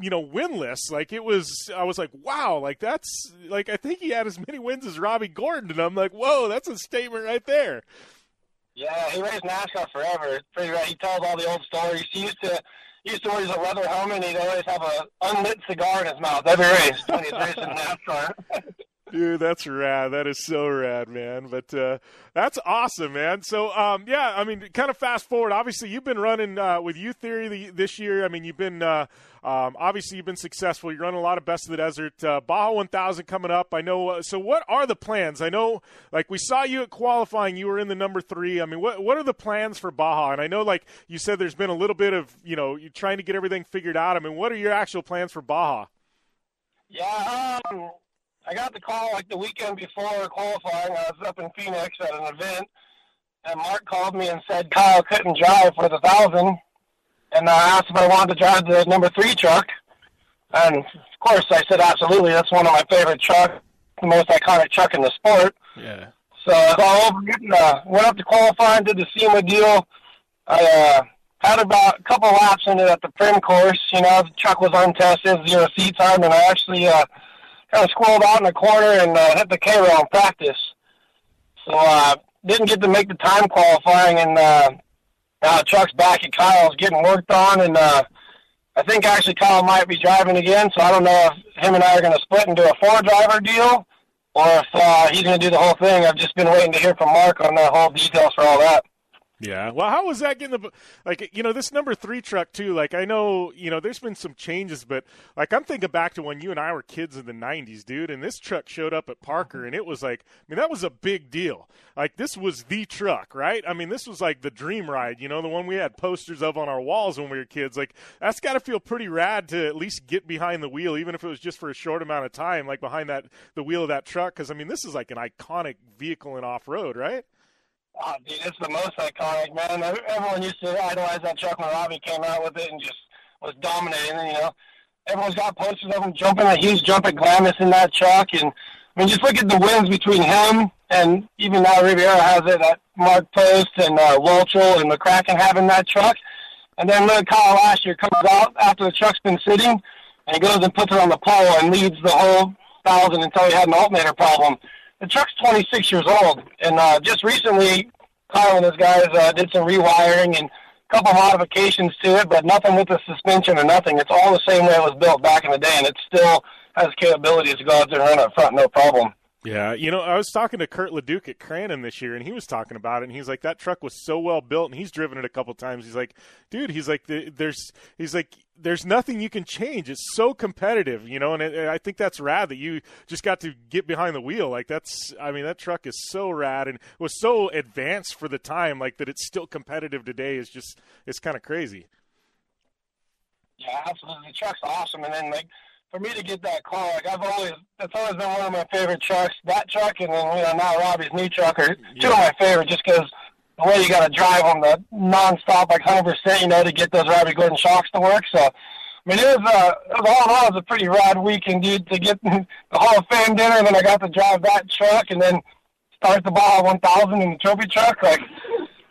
[SPEAKER 4] you know winless. Like it was, I was like, wow, like that's like I think he had as many wins as Robby Gordon, and I'm like, whoa, that's a statement right there.
[SPEAKER 14] Yeah, he raced NASCAR forever. Pretty right. He tells all the old stories. He used to he used to wear his leather helmet, and he'd always have a unlit cigar in his mouth every race when he's racing NASCAR.
[SPEAKER 4] Dude, that's rad. That is so rad, man. But uh, that's awesome, man. So, um, yeah, I mean, kind of fast forward. Obviously, you've been running uh, with Youth Theory this year. I mean, you've been uh, um, obviously you've been successful. You're running a lot of Best of the Desert. Uh, Baja 1000 coming up. I know. Uh, so, what are the plans? I know, like we saw you at qualifying. You were in the number three. I mean, what what are the plans for Baja? And I know, like you said, there's been a little bit of you know you're trying to get everything figured out. I mean, what are your actual plans for Baja?
[SPEAKER 14] Yeah. Um I got the call like the weekend before qualifying. I was up in Phoenix at an event, and Mark called me and said Kyle couldn't drive for the thousand, and I asked if I wanted to drive the number three truck, and of course I said absolutely. That's one of my favorite trucks, the most iconic truck in the sport.
[SPEAKER 4] Yeah.
[SPEAKER 14] So I all over and uh, went up to qualifying, did the SEMA deal. I uh, had about a couple laps in it at the Primm course. You know, the truck was untested, zero seat time, and I actually uh, kind of squirreled out in the corner and uh, hit the K rail in practice. So uh, didn't get to make the time qualifying, and uh, now Chuck's back at Kyle's getting worked on, and uh, I think actually Kyle might be driving again. So I don't know if him and I are going to split and do a four driver deal, or if uh, he's going to do the whole thing. I've just been waiting to hear from Mark on the whole details for all that.
[SPEAKER 4] Yeah. Well, how was that getting the like you know this number three truck too? Like I know you know there's been some changes, but like I'm thinking back to when you and I were kids in the '90s, dude, and this truck showed up at Parker, and it was like I mean that was a big deal. Like this was the truck, right? I mean this was like the dream ride, you know, the one we had posters of on our walls when we were kids. Like that's got to feel pretty rad to at least get behind the wheel, even if it was just for a short amount of time, like behind that the wheel of that truck. Because I mean this is like an iconic vehicle in off road, right?
[SPEAKER 14] Oh, dude, it's the most iconic, man. Everyone used to idolize that truck when Robby came out with it and just was dominating. And, You know, everyone's got posters of him jumping a huge jump at Glamis in that truck, and I mean, just look at the wins between him and even now Riviera has it at Mark Post and uh, Waltrell and McCracken having that truck. And then look, Kyle last year comes out after the truck's been sitting, and he goes and puts it on the pole and leads the whole thousand until he had an alternator problem the truck's 26 years old, and uh, just recently, Kyle and his guys uh, did some rewiring and a couple modifications to it, but nothing with the suspension or nothing. It's all the same way it was built back in the day, and it still has capabilities to go out there and run up front, no problem.
[SPEAKER 4] Yeah, you know, I was talking to Kurt LeDuc at Crandon this year, and he was talking about it, and he's like, that truck was so well built, and he's driven it a couple times. He's like, dude, he's like, there's, he's like, there's nothing you can change. It's so competitive, you know, and it, I think that's rad that you just got to get behind the wheel. Like that's, I mean, that truck is so rad and was so advanced for the time, like that it's still competitive today is just, it's kind of crazy.
[SPEAKER 14] Yeah, absolutely. The truck's awesome, and then like for me to get that car, like I've always, that's always been one of my favorite trucks. That truck, and then you know now Robby's new truck are yeah. two of my favorite, just because the way you got to drive them, the nonstop, like hundred percent, you know, to get those Robby Gordon shocks to work. So, I mean, it was, uh, it was all in all, it was a pretty rad weekend, dude, to get the Hall of Fame dinner, and then I got to drive that truck, and then start the Baja 1000 in the trophy truck. Like,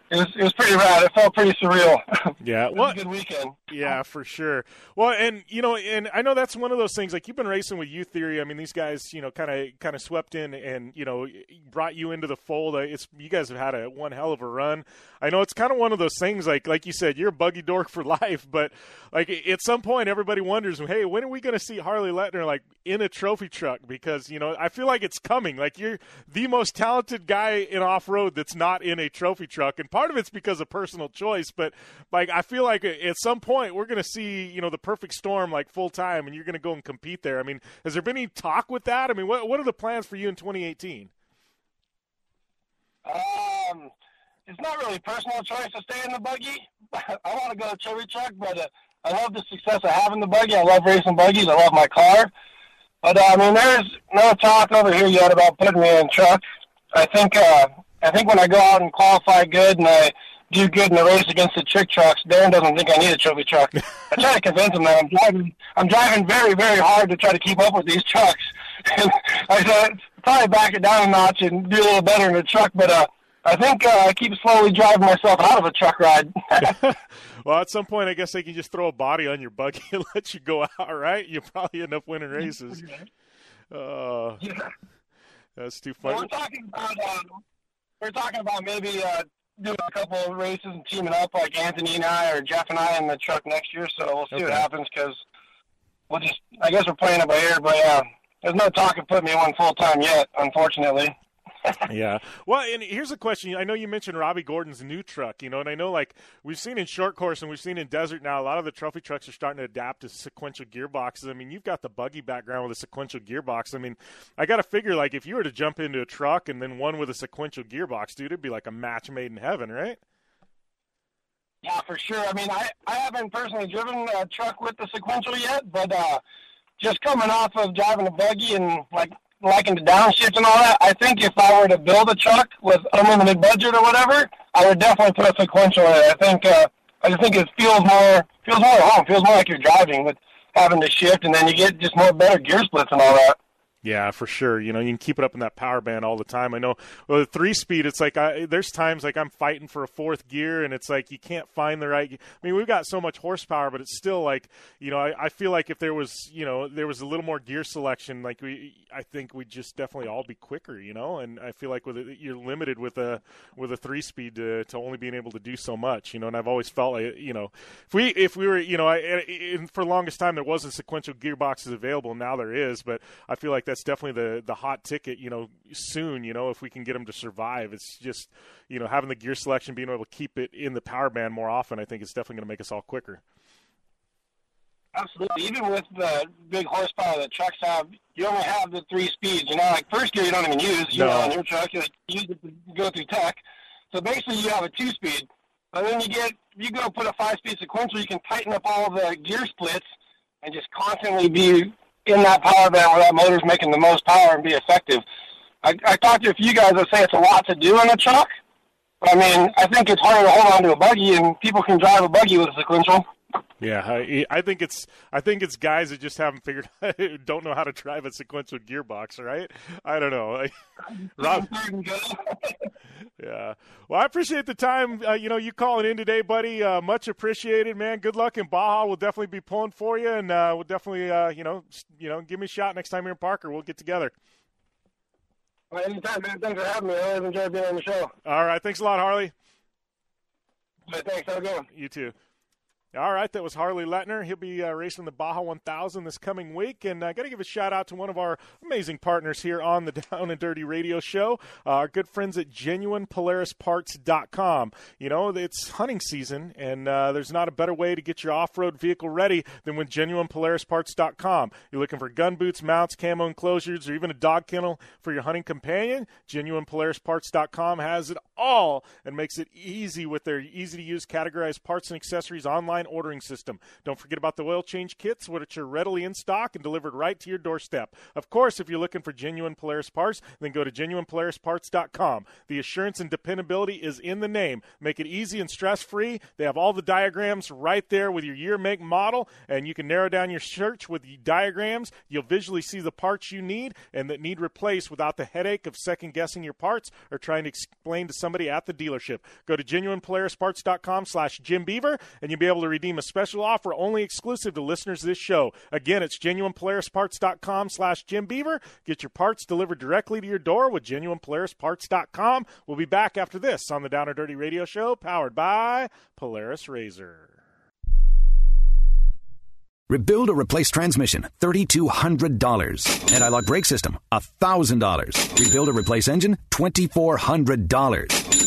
[SPEAKER 14] it was it was pretty rad. It felt pretty surreal.
[SPEAKER 4] Yeah, well,
[SPEAKER 14] a good weekend.
[SPEAKER 4] Yeah, for sure. Well, and you know, and I know that's one of those things. Like you've been racing with Youth Theory. I mean, these guys, you know, kind of kind of swept in and you know brought you into the fold. Uh, It's you guys have had a one hell of a run. I know it's kind of one of those things. Like like you said, you're a buggy dork for life. But like at some point, everybody wonders, hey, when are we going to see Harley Letner like in a trophy truck? Because you know, I feel like it's coming. Like you're the most talented guy in off road that's not in a trophy truck, and part of it's because of personal choice. But like I feel like at some point we're going to see you know the perfect storm like full time, and you're going to go and compete there. I mean, has there been any talk with that? I mean, what what are the plans for you in 2018?
[SPEAKER 14] Um, it's not really personal choice to stay in the buggy. I want to go to cherry truck, but uh, I love the success I have in the buggy. I love racing buggies. I love my car. But uh, I mean, there's no talk over here yet about putting me in truck. I think uh, I think when I go out and qualify good and I do good in the race against the trick trucks, Darren doesn't think I need a trophy truck. I try to convince him that I'm driving I'm driving very very hard to try to keep up with these trucks. And I said probably back it down a notch and do a little better in the truck, but uh, I think uh, I keep slowly driving myself out of a truck ride.
[SPEAKER 4] well, at some point, I guess they can just throw a body on your buggy and let you go out, right? You probably end up winning races. Uh, That's too
[SPEAKER 14] Well,
[SPEAKER 4] funny.
[SPEAKER 14] we're talking about um, we're talking about maybe uh, doing a couple of races and teaming up like Anthony and I or Jeff and I in the truck next year. So we'll see what happens because we'll just I guess we're playing it by ear. But yeah, there's no talk of putting me on full time yet, unfortunately.
[SPEAKER 4] Yeah. Well, and here's a question. I know you mentioned Robby Gordon's new truck, you know, and I know like we've seen in short course and we've seen in desert now, a lot of the trophy trucks are starting to adapt to sequential gearboxes. I mean, you've got the buggy background with a sequential gearbox. I mean, I got to figure like if you were to jump into a truck and then one with a sequential gearbox, dude, it'd be like a match made in heaven, right?
[SPEAKER 14] Yeah, for sure. I mean, I, I haven't personally driven a truck with the sequential yet, but uh, just coming off of driving a buggy and like liking the downshift and all that, I think if I were to build a truck with unlimited budget or whatever, I would definitely put a sequential in it. I think uh, I just think it feels more feels more at home. Feels more like you're driving with having to shift, and then you get just more better gear splits and all that.
[SPEAKER 4] Yeah, for sure. You know, you can keep it up in that power band all the time. I know with a three speed, it's like I, there's times like I'm fighting for a fourth gear, and it's like you can't find the right. I mean, we've got so much horsepower, but it's still like you know, I, I feel like if there was you know there was a little more gear selection, like we, I think we'd just definitely all be quicker. You know, and I feel like with it, you're limited with a with a three speed to, to only being able to do so much. You know, and I've always felt like you know if we if we were you know I, for the longest time there wasn't sequential gearboxes available. Now there is, but I feel like that's definitely the the hot ticket. You know, soon. You know, if we can get them to survive, it's just you know having the gear selection, being able to keep it in the power band more often. I think it's definitely going to make us all quicker.
[SPEAKER 14] Absolutely. Even with the big horsepower that trucks have, you only have the three speeds. You know, like first gear you don't even use. You
[SPEAKER 4] No.
[SPEAKER 14] know, on your truck, you use it to go through tech. So basically, you have a two speed. But then you get, you go put a five speed sequential, you can tighten up all the gear splits and just constantly be in that power band where that motor's making the most power and be effective. I, I talked to a few guys that say it's a lot to do in a truck. But I mean, I think it's harder to hold on to a buggy, and people can drive a buggy with a sequential.
[SPEAKER 4] Yeah, I, I think it's I think it's guys that just haven't figured don't know how to drive a sequential gearbox, right? I don't know. Rob, yeah. Well, I appreciate the time. Uh, you know, you calling in today, buddy. Uh, much appreciated, man. Good luck in Baja. We'll definitely be pulling for you, and uh, we'll definitely, uh, you know, you know, give me a shot next time you're in Parker. We'll get together.
[SPEAKER 14] Well, anytime, man. Thanks for having me. I always enjoy being on the show.
[SPEAKER 4] All right. Thanks a lot, Harley.
[SPEAKER 14] Thanks. Have a good one.
[SPEAKER 4] You too. All right, that was Harley Letner. He'll be uh, racing the Baja 1000 this coming week. And I got to give a shout out to one of our amazing partners here on the Down and Dirty Radio Show, uh, our good friends at GenuinePolarisParts.com. You know, it's hunting season, and uh, there's not a better way to get your off road vehicle ready than with GenuinePolarisParts.com. You're looking for gun boots, mounts, camo enclosures, or even a dog kennel for your hunting companion? GenuinePolarisParts.com has it all and makes it easy with their easy to use categorized parts and accessories online online ordering system. Don't forget about the oil change kits, which are readily in stock and delivered right to your doorstep. Of course, if you're looking for genuine Polaris parts, then go to genuinepolarisparts.com. The assurance and dependability is in the name. Make it easy and stress free. They have all the diagrams right there with your year, make, model, and you can narrow down your search with the diagrams. You'll visually see the parts you need and that need replaced without the headache of second guessing your parts or trying to explain to somebody at the dealership. Go to genuinepolarisparts.com slash Jim Beaver and you'll be able to redeem a special offer only exclusive to listeners of this show. Again, it's genuinepolarisparts.com slash Jim Beaver. Get your parts delivered directly to your door with genuinepolarisparts.com. We'll be back after this on the Down and Dirty Radio Show, powered by Polaris Razor.
[SPEAKER 15] Rebuild or replace transmission, $3,200. Anti-lock brake system, $1,000. Rebuild or replace engine, $2,400.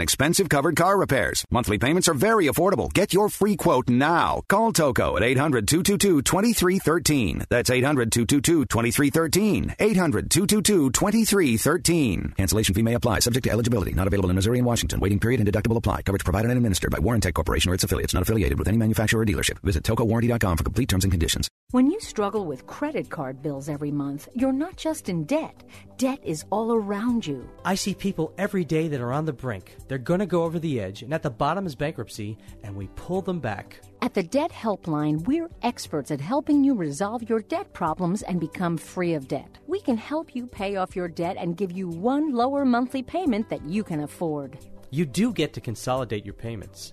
[SPEAKER 15] expensive covered car repairs. Monthly payments are very affordable. Get your free quote now. Call Toco at 800 222 2313. That's 800 222 2313. 800 222 2313. Cancellation fee may apply, subject to eligibility. Not available in Missouri and Washington. Waiting period and deductible apply. Coverage provided and administered by Warrantech Corporation or its affiliates, not affiliated with any manufacturer or dealership. Visit tocowarranty.com for complete terms and conditions.
[SPEAKER 10] When you struggle with credit card bills every month, you're not just in debt. Debt is all around you.
[SPEAKER 16] I see people every day that are on the brink. They're going to go over the edge, and at the bottom is bankruptcy, and we pull them back.
[SPEAKER 10] At the Debt Helpline, we're experts at helping you resolve your debt problems and become free of debt. We can help you pay off your debt and give you one lower monthly payment that you can afford.
[SPEAKER 16] You do get to consolidate your payments.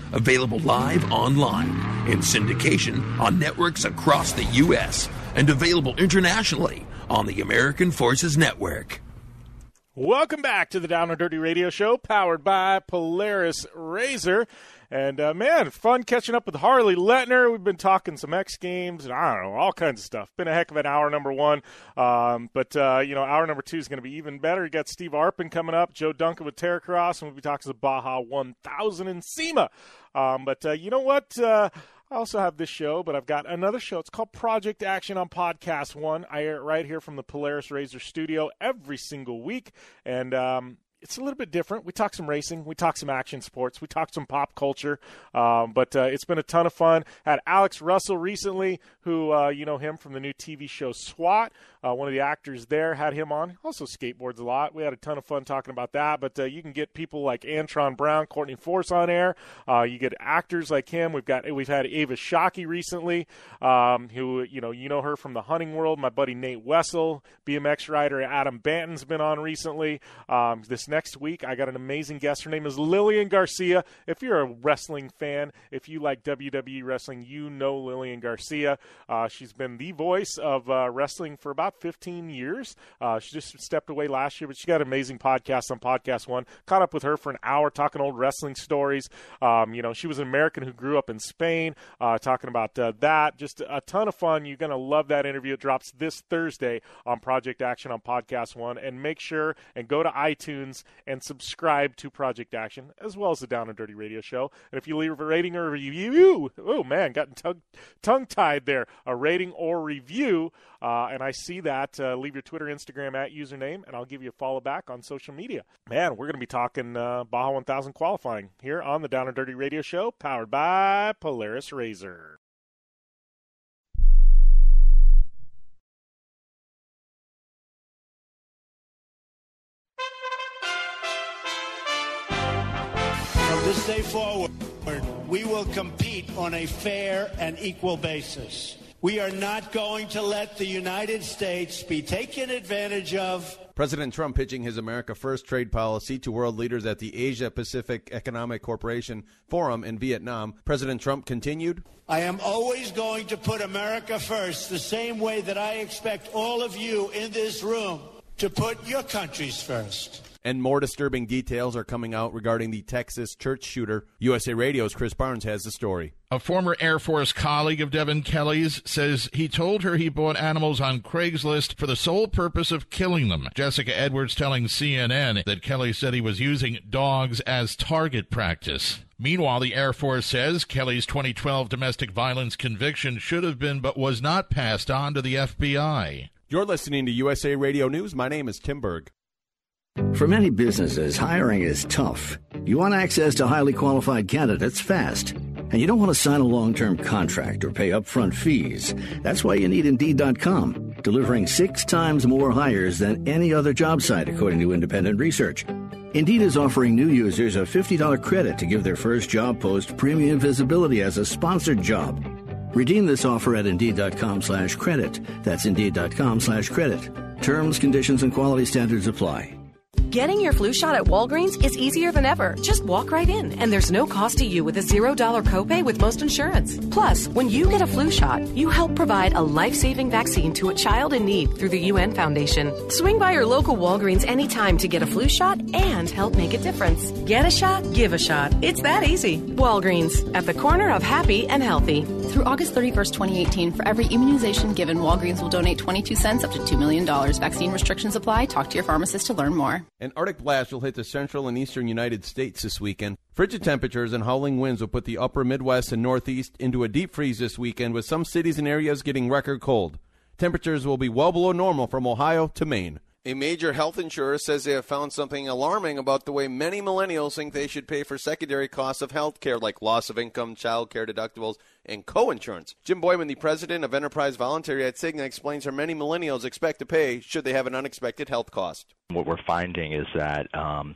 [SPEAKER 3] available live online in syndication on networks across the U.S. and available internationally on the American Forces Network.
[SPEAKER 4] Welcome back to the Down and Dirty Radio Show, powered by Polaris Razor. And uh, man, fun catching up with Harley Letner. We've been talking some X Games and I don't know all kinds of stuff. Been a heck of an hour number one, um, but uh, you know hour number two is going to be even better. You got Steve Arpin coming up, Joe Duncan with Terracross, and we'll be talking to Baja 1000 and SEMA. Um, but uh, you know what? Uh, I also have this show, but I've got another show. It's called Project Action on Podcast One. I air it right here from the Polaris Razor studio every single week, and um, it's a little bit different. We talk some racing, we talk some action sports, we talk some pop culture, um, but uh, it's been a ton of fun. Had Alex Russell recently, who uh, you know him from the new TV show SWAT. Uh, one of the actors there had him on. Also skateboards a lot. We had a ton of fun talking about that. But uh, you can get people like Antron Brown, Courtney Force on air. Uh, you get actors like him. We've got we've had Eva Shockey recently, um, who you know you know her from the hunting world. My buddy Nate Wessel, BMX rider Adam Banton's been on recently. Um, this next week, I got an amazing guest. Her name is Lillian Garcia. If you're a wrestling fan, if you like WWE wrestling, you know Lillian Garcia. Uh, she's been the voice of uh, wrestling for about 15 years. Uh, she just stepped away last year, but she got an amazing podcast on Podcast One. Caught up with her for an hour talking old wrestling stories. Um, you know, she was an American who grew up in Spain, uh, talking about uh, that. Just a ton of fun. You're going to love that interview. It drops this Thursday on Project Action on Podcast One. And make sure and go to iTunes and subscribe to Project Action as well as the Down and Dirty Radio Show. And if you leave a rating or a review, oh man, gotten tongue tied there. A rating or review, uh, and I see that. Uh, leave your Twitter, Instagram at username, and I'll give you a follow back on social media. Man, we're going to be talking uh, Baja 1000 qualifying here on the Down and Dirty Radio Show, powered by Polaris Razor.
[SPEAKER 17] This day forward, we will compete on a fair and equal basis. We are not going to let the United States be taken advantage of.
[SPEAKER 18] President Trump pitching his America First trade policy to world leaders at the Asia Pacific Economic Cooperation Forum in Vietnam. President Trump continued
[SPEAKER 17] I am always going to put America first, the same way that I expect all of you in this room to put your countries first.
[SPEAKER 18] And more disturbing details are coming out regarding the Texas church shooter. USA Radio's Chris Barnes has the story.
[SPEAKER 19] A former Air Force colleague of Devin Kelley's says he told her he bought animals on Craigslist for the sole purpose of killing them. Jessica Edwards telling CNN that Kelley said he was using dogs as target practice. Meanwhile, the Air Force says Kelley's 2012 domestic violence conviction should have been but was not passed on to the FBI.
[SPEAKER 18] You're listening to USA Radio News. My name is Tim Berg.
[SPEAKER 20] For many businesses, hiring is tough. You want access to highly qualified candidates fast. And you don't want to sign a long term contract or pay upfront fees. That's why you need Indeed.com, delivering six times more hires than any other job site, according to independent research. Indeed is offering new users a $50 credit to give their first job post premium visibility as a sponsored job. Redeem this offer at Indeed.com slash credit. That's Indeed.com slash credit. Terms, conditions, and quality standards apply.
[SPEAKER 21] Getting your flu shot at Walgreens is easier than ever. Just walk right in, and there's no cost to you with a $0 copay with most insurance. Plus, when you get a flu shot, you help provide a life saving vaccine to a child in need through the UN Foundation. Swing by your local Walgreens anytime to get a flu shot and help make a difference. Get a shot, give a shot. It's that easy. Walgreens, at the corner of happy and healthy.
[SPEAKER 22] Through August 31st, 2018, for every immunization given, Walgreens will donate 22 cents up to $2 million. Vaccine restrictions apply. Talk to your pharmacist to learn more.
[SPEAKER 18] An Arctic blast will hit the central and eastern United States this weekend. Frigid temperatures and howling winds will put the upper Midwest and Northeast into a deep freeze this weekend, with some cities and areas getting record cold. Temperatures will be well below normal from Ohio to Maine. A major health insurer says they have found something alarming about the way many millennials think they should pay for secondary costs of health care, like loss of income, child care deductibles, and co-insurance. Jim Boyman, the president of Enterprise Voluntary at Cigna, explains how many millennials expect to pay should they have an unexpected health cost.
[SPEAKER 23] What we're finding is that um,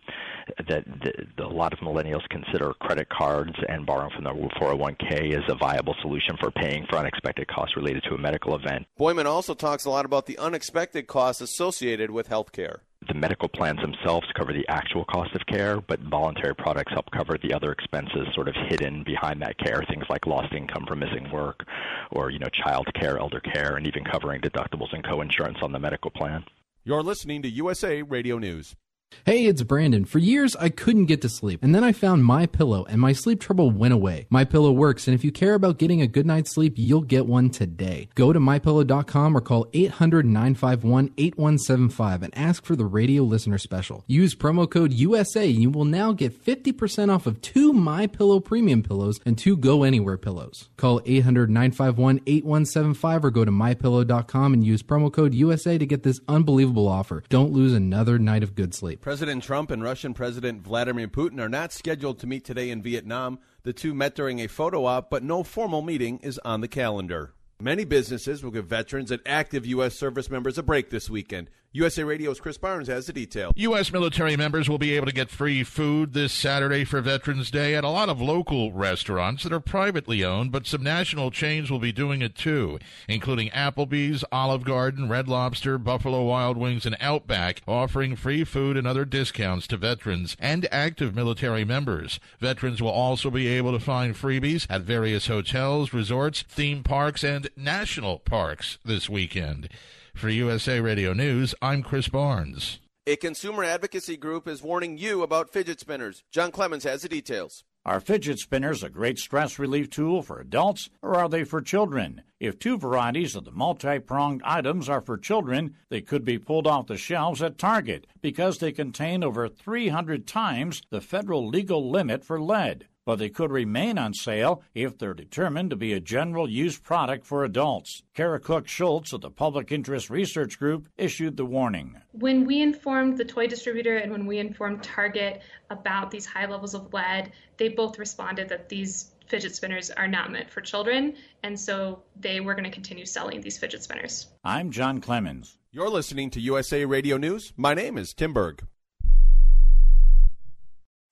[SPEAKER 23] that the, the, a lot of millennials consider credit cards and borrowing from their 401k as a viable solution for paying for unexpected costs related to a medical event.
[SPEAKER 18] Boyman also talks a lot about the unexpected costs associated with health care.
[SPEAKER 23] The medical plans themselves cover the actual cost of care, but voluntary products help cover the other expenses sort of hidden behind that care, things like lost income from missing work or, you know, child care, elder care, and even covering deductibles and co-insurance on the medical plan.
[SPEAKER 18] You're listening to USA Radio News.
[SPEAKER 24] Hey, it's Brandon. For years, I couldn't get to sleep, and then I found My Pillow, and my sleep trouble went away. My Pillow works, and if you care about getting a good night's sleep, you'll get one today. Go to mypillow.com or call 800-951-8175 and ask for the radio listener special. Use promo code USA, and you will now get 50% off of two My Pillow premium pillows and two Go Anywhere pillows. Call 800-951-8175 or go to mypillow.com and use promo code USA to get this unbelievable offer. Don't lose another night of good sleep.
[SPEAKER 18] President Trump and Russian President Vladimir Putin are not scheduled to meet today in Vietnam. The two met during a photo op, but no formal meeting is on the calendar. Many businesses will give veterans and active U.S. service members a break this weekend. USA Radio's Chris Barnes has the detail.
[SPEAKER 19] U.S. military members will be able to get free food this Saturday for Veterans Day at a lot of local restaurants that are privately owned, but some national chains will be doing it too, including Applebee's, Olive Garden, Red Lobster, Buffalo Wild Wings, and Outback, offering free food and other discounts to veterans and active military members. Veterans will also be able to find freebies at various hotels, resorts, theme parks, and national parks this weekend. For USA Radio News, I'm Chris Barnes.
[SPEAKER 18] A consumer advocacy group is warning you about fidget spinners. John Clemens has the details.
[SPEAKER 25] Are fidget spinners a great stress relief tool for adults or are they for children? If two varieties of the multi pronged items are for children, they could be pulled off the shelves at Target because they contain over 300 times the federal legal limit for lead but they could remain on sale if they're determined to be a general use product for adults. Kara Cook Schultz of the Public Interest Research Group issued the warning.
[SPEAKER 26] When we informed the toy distributor and when we informed Target about these high levels of lead, they both responded that these fidget spinners are not meant for children, and so they were going to continue selling these fidget spinners.
[SPEAKER 25] I'm John Clemens.
[SPEAKER 18] You're listening to USA Radio News. My name is Tim Berg.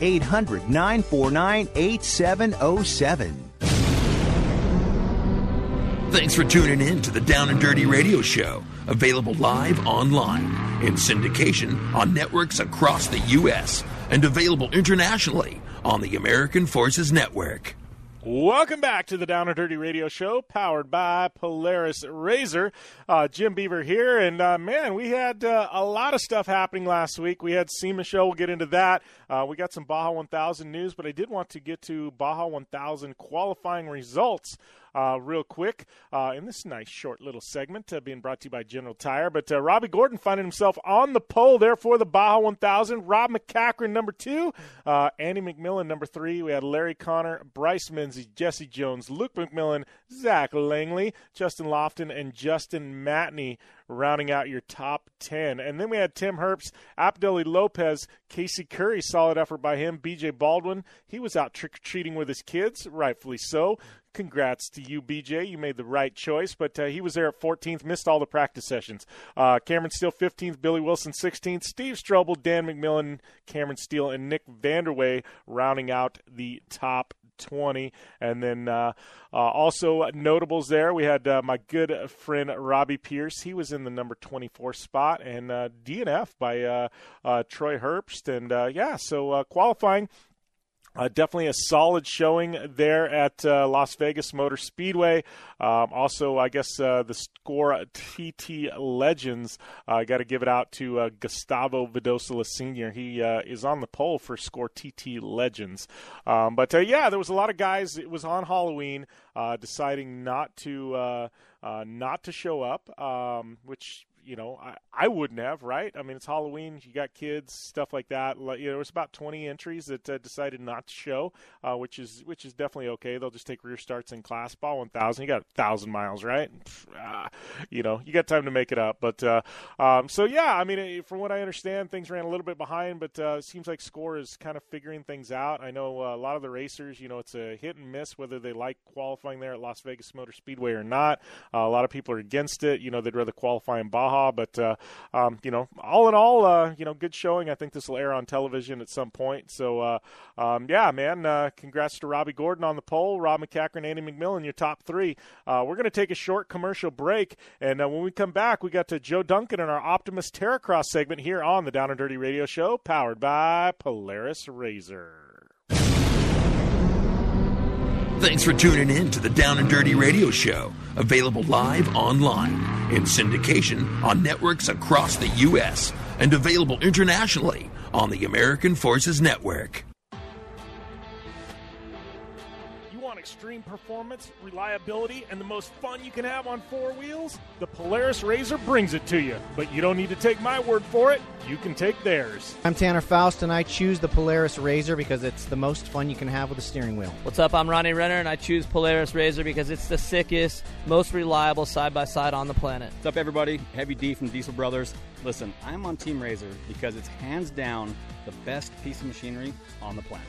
[SPEAKER 1] 800 949 8707.
[SPEAKER 3] Thanks for tuning in to the Down and Dirty Radio Show, available live online in syndication on networks across the U.S. and available internationally on the American Forces Network.
[SPEAKER 4] Welcome back to the Down and Dirty Radio Show, powered by Polaris Razor. Uh, Jim Beaver here, and uh, man, we had uh, a lot of stuff happening last week. We had SEMA show. We'll get into that. Uh, we got some Baja 1000 news, but I did want to get to Baja 1000 qualifying results uh, real quick uh, in this nice short little segment uh, being brought to you by General Tire. But uh, Robby Gordon finding himself on the pole there for the Baja 1000. Rob MacCachren, number two. Uh, Andy McMillin, number three. We had Larry Connor, Bryce Menzies, Jesse Jones, Luke McMillin, Zach Langley, Justin Lofton, and Justin Matney rounding out your top 10. And then we had Tim Herbst, Apdaly Lopez, Casey Curry, solid effort by him. BJ Baldwin, he was out trick or treating with his kids, rightfully so congrats to you, BJ. You made the right choice, but uh, he was there at 14th, missed all the practice sessions. Uh, Cameron Steele, 15th, Billy Wilson, 16th, Steve Strobel, Dan McMillin, Cameron Steele, and Nick Vanderwey rounding out the top 20. And then uh, uh, also notables there, we had uh, my good friend Robbie Pierce. He was in the number 24 spot, and uh, DNF by uh, uh, Troy Herbst. And yeah, so qualifying uh, definitely a solid showing there at uh, Las Vegas Motor Speedway. Um, also, I guess uh, the score TT Legends. I uh, got to give it out to uh, Gustavo Vildosola Sr. He uh, is on the pole for score TT Legends. Um, but yeah, there was a lot of guys. It was on Halloween deciding not to not to show up, um, which you know, I, I wouldn't have, right? I mean, it's Halloween. You got kids, stuff like that. You know, there was about 20 entries that uh, decided not to show, uh, which is which is definitely okay. They'll just take rear starts in class. ball 1000, you got a thousand miles, right? Ah, you know, you got time to make it up. But uh, um, so yeah, I mean, from what I understand, things ran a little bit behind, but uh, it seems like Score is kind of figuring things out. I know uh, a lot of the racers, you know, it's a hit and miss whether they like qualifying there at Las Vegas Motor Speedway or not. Uh, a lot of people are against it. You know, they'd rather qualify in Baja Yamaha. But uh, um, you know, all in all, uh, you know, good showing. I think this will air on television at some point. So uh, um, yeah, man, uh, congrats to Robby Gordon on the pole, Rob MacCachren, Andy McMillin, your top three. Uh, we're to take a short commercial break, and uh, when we come back, we got to Joe Duncan in our Optimus Terracross segment here on the Down and Dirty Radio Show, powered by Polaris Razor.
[SPEAKER 3] Thanks for tuning in to the Down and Dirty Radio Show, available live online in syndication on networks across the U.S. and available internationally on the American Forces Network.
[SPEAKER 4] Extreme performance, reliability, and the most fun you can have on four wheels? The Polaris Razor brings it to you. But you don't need to take my word for it, you can take theirs.
[SPEAKER 27] I'm Tanner Foust, and I choose the Polaris Razor because it's the most fun you can have with a steering wheel.
[SPEAKER 28] What's up? I'm Ronnie Renner, and I choose Polaris Razor because it's the sickest, most reliable side by side on the planet.
[SPEAKER 29] What's up, everybody? Heavy D from Diesel Brothers. Listen, I'm on Team Razor because it's hands down the best piece of machinery on the planet.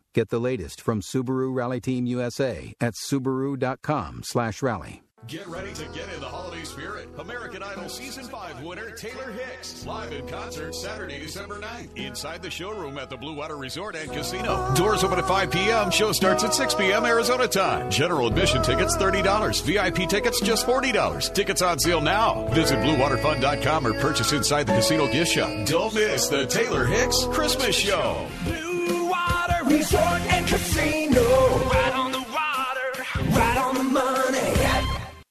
[SPEAKER 9] Get the latest from Subaru Rally Team USA at subaru.com/rally.
[SPEAKER 30] Get ready to get in the holiday spirit. American Idol Season 5 winner Taylor Hicks. Live in concert Saturday, December 9th. Inside the showroom at the Blue Water Resort and Casino. Doors open at 5 p.m. Show starts at 6 p.m. Arizona time. General admission tickets $30. VIP tickets just $40. Tickets on sale now. Visit BlueWaterFun.com or purchase inside the casino gift shop. Don't miss the Taylor Hicks Christmas Show.
[SPEAKER 31] Blue Water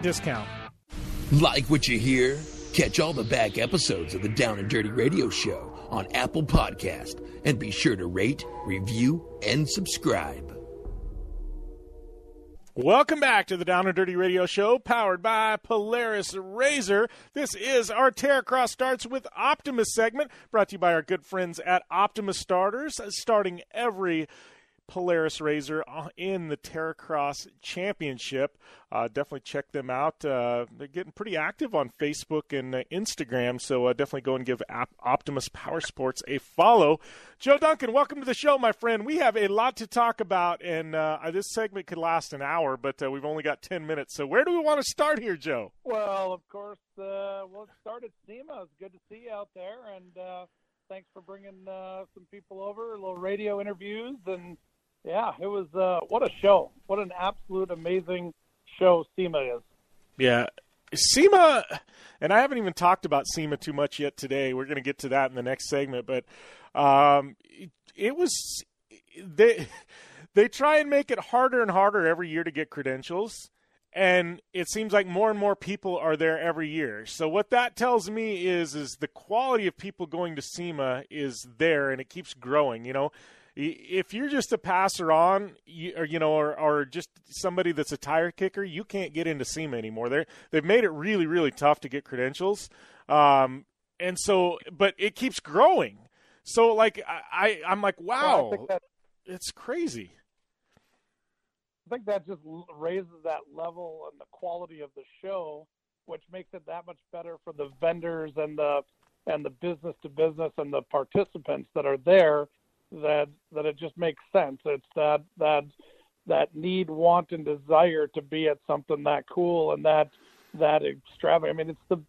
[SPEAKER 4] discount.
[SPEAKER 3] Like what you hear? Catch all the back episodes of the Down and Dirty Radio Show on Apple Podcast and be sure to rate, review, and subscribe.
[SPEAKER 4] Welcome back to the Down and Dirty Radio Show, powered by Polaris Razor. This is our Terracross Starts with Optimus segment, brought to you by our good friends at Optimus Starters, starting every Polaris Razor uh, in the Terracross Championship. Uh, definitely check them out. Uh, they're getting pretty active on Facebook and uh, Instagram, so uh, definitely go and give Op- Optimus Power Sports a follow. Joe Duncan, welcome to the show, my friend. We have a lot to talk about, and uh, this segment could last an hour, but we've only got 10 minutes. So, where do we want to start here, Joe?
[SPEAKER 32] Well, of course, we'll start at SEMA. It's good to see you out there, and thanks for bringing some people over, a little radio interviews, and yeah, it was uh, what a show! What an absolute amazing show SEMA is.
[SPEAKER 4] Yeah, SEMA, and I haven't even talked about SEMA too much yet today. We're going to get to that in the next segment, but um, it, it was they they try and make it harder and harder every year to get credentials. and it seems like more and more people are there every year. So what that tells me is is the quality of people going to SEMA is there and it keeps growing. You know, if you're just a passer on, you, or you know, or, or just somebody that's a tire kicker, you can't get into SEMA anymore. They they've made it really really tough to get credentials, um, and so but it keeps growing. So like I I'm like wow,
[SPEAKER 33] I that,
[SPEAKER 4] it's crazy.
[SPEAKER 33] I think that just raises that level and the quality of the show, which makes it that much better for the vendors and the and the business to business and the participants that are there that that it just makes sense. It's that that that need, want, and desire to be at something that cool and that that extravagant. I mean, it's the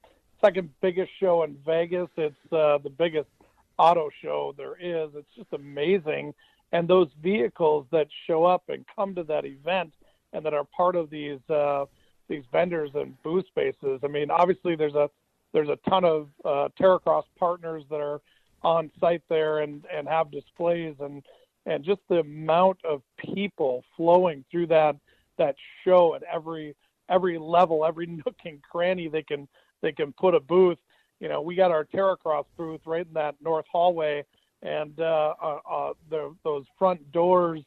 [SPEAKER 33] second biggest show in Vegas. It's uh, the biggest auto show there is. It's just amazing. And those vehicles that show up and come to that event and that are part of these uh, these vendors and booth spaces. I mean, obviously there's a there's a ton of uh, Terracross partners that are on site there and and have displays and and just the amount of people flowing through that that show at every every level, every nook and cranny they can they can put a booth. You know, we got our Terracross booth right in that north hallway, and uh, uh, uh, the, those front doors,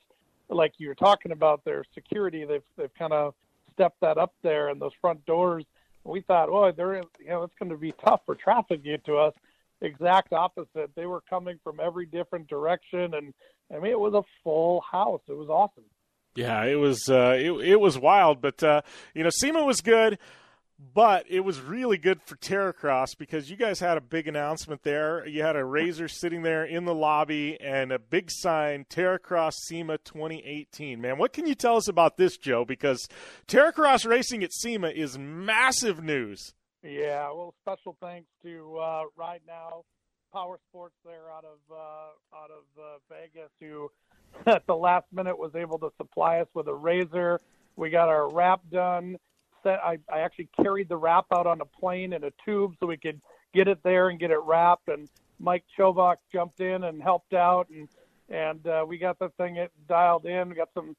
[SPEAKER 33] like you were talking about, their security, they've they've kind of stepped that up there, and those front doors. We thought, oh, they're you know it's going to be tough for traffic to get to us exact opposite. They were coming from every different direction, and I mean, it was a full house. It was awesome.
[SPEAKER 4] Yeah, it was uh, it, it was wild, but uh, you know, SEMA was good, but it was really good for Terracross because you guys had a big announcement there. You had a razor sitting there in the lobby and a big sign, Terracross SEMA 2018. Man, what can you tell us about this, Joe? Because Terracross racing at SEMA is massive news.
[SPEAKER 33] Yeah, well, special thanks to uh, Ride Now Power Sports there out of uh, out of uh, Vegas, who at the last minute was able to supply us with a RZR. We got our wrap done. Set, I, I actually carried the wrap out on a plane in a tube so we could get it there and get it wrapped. And Mike Chovak jumped in and helped out, and and uh, we got the thing it dialed in. We got some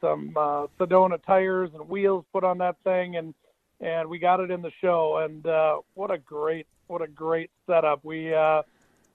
[SPEAKER 33] some uh, Sedona tires and wheels put on that thing, and and we got it in the show. And uh, what a great, what a great setup. We uh,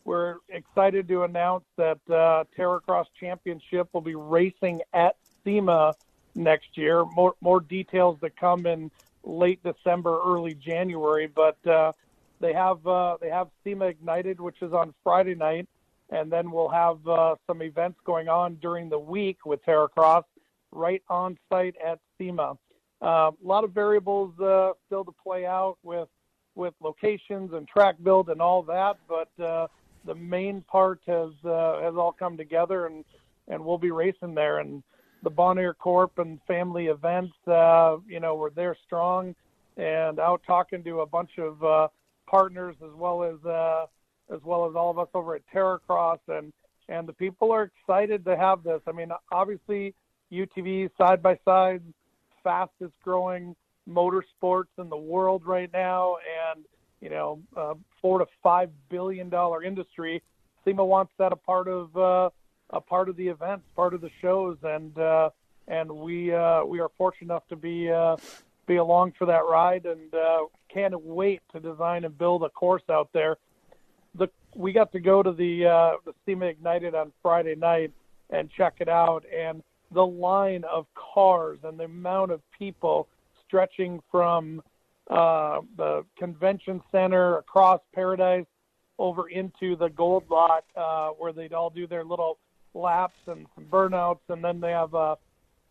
[SPEAKER 33] we're excited to announce that uh, Terracross Championship will be racing at SEMA next year. More more details to come in late December, early January. But uh, they have uh, they have SEMA Ignited, which is on Friday night, and then we'll have uh, some events going on during the week with Terracross right on site at SEMA. Uh, a lot of variables uh, still to play out with with locations and track build and all that, but uh, the main part has uh, has all come together, and and we'll be racing there. And the Bonaire Corp and family events, uh, you know, we're there strong, and out talking to a bunch of partners as well as as well as all of us over at Terracross, and and the people are excited to have this. I mean, obviously UTV side by sides fastest growing motorsports in the world right now, and you know, uh, four to five billion dollar industry. SEMA wants that a part of uh, a part of the events, part of the shows, and uh, and we uh, we are fortunate enough to be uh, be along for that ride, and uh, can't wait to design and build a course out there. The we got to go to the uh, the SEMA Ignited on Friday night and check it out, and the line of cars and the amount of people stretching from uh, the convention center across Paradise over into the Gold Lot, uh, where they'd all do their little laps and some burnouts, and then they have uh,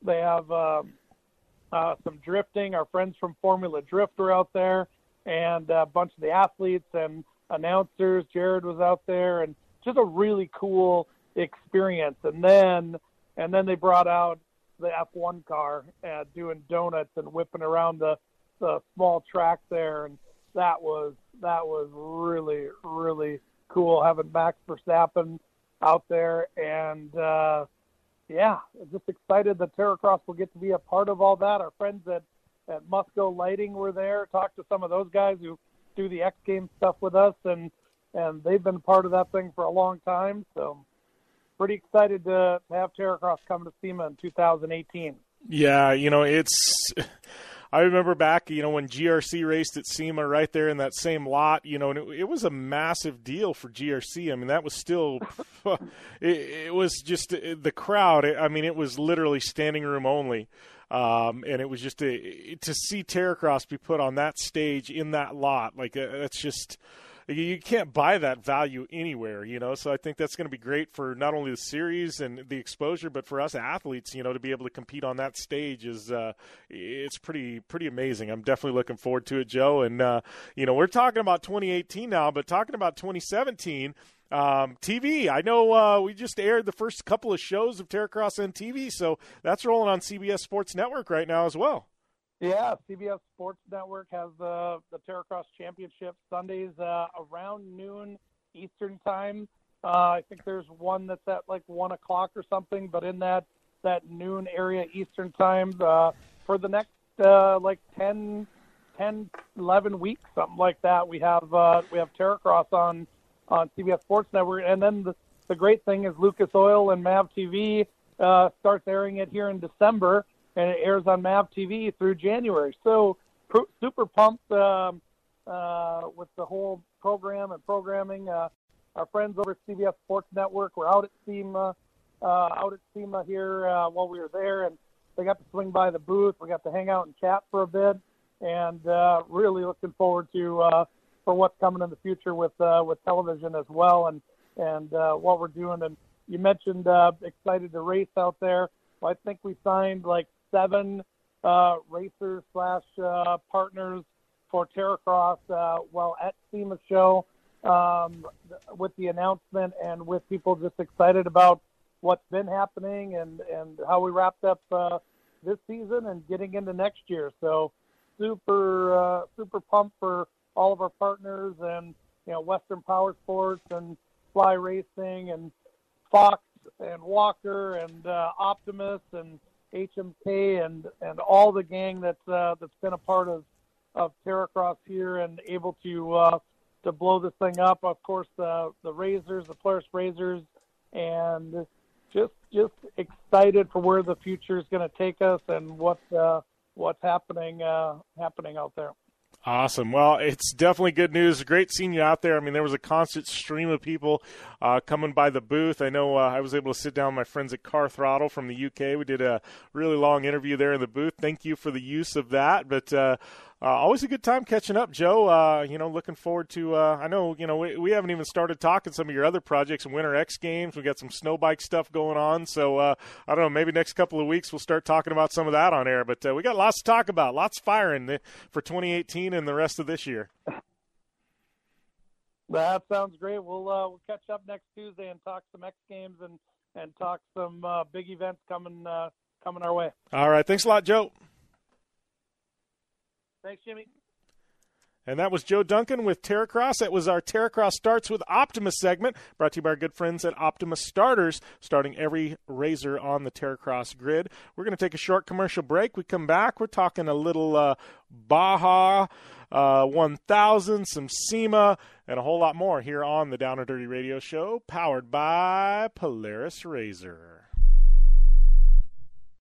[SPEAKER 33] they have um, uh, some drifting. Our friends from Formula Drift are out there, and a bunch of the athletes and announcers. Jared was out there, and just a really cool experience. And then and then they brought out the F1 car uh, doing donuts and whipping around the the small track there, and that was that was really really cool having Max Verstappen out there, and uh, yeah, just excited that Terracross will get to be a part of all that. Our friends at at Musco Lighting were there, talked to some of those guys who do the X Games stuff with us, and and they've been part of that thing for a long time. So pretty excited to have Terracross come to SEMA in 2018.
[SPEAKER 4] Yeah, you know, it's. I remember back, you know, when GRC raced at SEMA right there in that same lot, you know, and it, it was a massive deal for GRC. I mean, that was still, it, it, was just uh, the crowd. I mean, it was literally standing room only. Um, and it was just a, to see Terracross be put on that stage in that lot, like uh, that's just you can't buy that value anywhere, you know. So I think that's going to be great for not only the series and the exposure, but for us athletes, you know, to be able to compete on that stage is uh, it's pretty pretty amazing. I'm definitely looking forward to it, Joe. And uh, you know, we're talking about 2018 now, but talking about 2017. Um, TV. I know uh, we just aired the first couple of shows of Terracross on TV, so that's rolling on CBS Sports Network right now as well.
[SPEAKER 33] Yeah, CBS Sports Network has the the Terracross Championship Sundays uh, around noon Eastern time. Uh, I think there's one that's at like one o'clock or something, but in that that noon area Eastern time uh, for the next uh, like 10, 10, 11 weeks, something like that. We have uh, we have Terracross on on CBS Sports Network, and then the the great thing is Lucas Oil and Mav TV uh, starts airing it here in December and it airs on MAV TV through January. So super pumped um, uh, with the whole program and programming. Uh, our friends over at CBS Sports Network were out at SEMA, uh, out at SEMA here uh, while we were there, and they got to swing by the booth. We got to hang out and chat for a bit, and uh, really looking forward to uh, for what's coming in the future with with television as well, and and what we're doing. And you mentioned excited to race out there. Well, I think we signed like seven uh, racers slash uh, partners for Terracross uh, well at SEMA show um, with the announcement and with people just excited about what's been happening and, and how we wrapped up uh, this season and getting into next year. So super uh, super pumped for all of our partners and you know Western Power Sports and Fly Racing and Fox and Walker and uh, Optimus and HMK and and all the gang that's uh, that's been a part of of Terracross here and able to uh, to blow this thing up. Of course, the the Razors, the Polaris Razors, and just just excited for where the future is going to take us and what uh, what's happening uh, happening out there.
[SPEAKER 4] Awesome. Well, it's definitely good news. Great seeing you out there. I mean, there was a constant stream of people uh, coming by the booth. I know uh, I was able to sit down with my friends at Car Throttle from the UK. We did a really long interview there in the booth. Thank you for the use of that. But uh, uh, always a good time catching up, Joe. Uh, you know, looking forward to. Uh, I know, you know, we, we haven't even started talking some of your other projects and Winter X Games. We got some snow bike stuff going on, so uh, I don't know. Maybe next couple of weeks we'll start talking about some of that on air. But uh, we got lots to talk about, lots firing for 2018 and the rest of this year.
[SPEAKER 33] That sounds great. We'll uh, we'll catch up next Tuesday and talk some X Games and and talk some big events coming coming our way.
[SPEAKER 4] All right. Thanks a lot, Joe.
[SPEAKER 33] Thanks, Jimmy.
[SPEAKER 4] And that was Joe Duncan with Terracross. That was our Terracross Starts with Optimus segment, brought to you by our good friends at Optimus Starters, starting every razor on the Terracross grid. We're going to take a short commercial break. We come back, we're talking a little uh, Baja uh, 1000, some SEMA, and a whole lot more here on the Down and Dirty Radio Show, powered by Polaris Razor.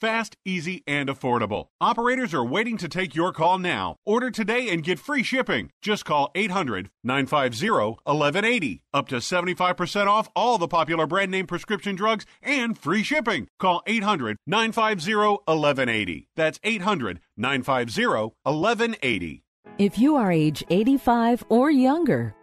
[SPEAKER 34] fast, easy, and affordable. Operators are waiting to take your call now. Order today and get free shipping. Just call 800 950 1180. Up to 75% off all the popular brand name prescription drugs and free shipping. Call 800 950 1180. That's 800 950 1180.
[SPEAKER 10] If you are age 85 or younger,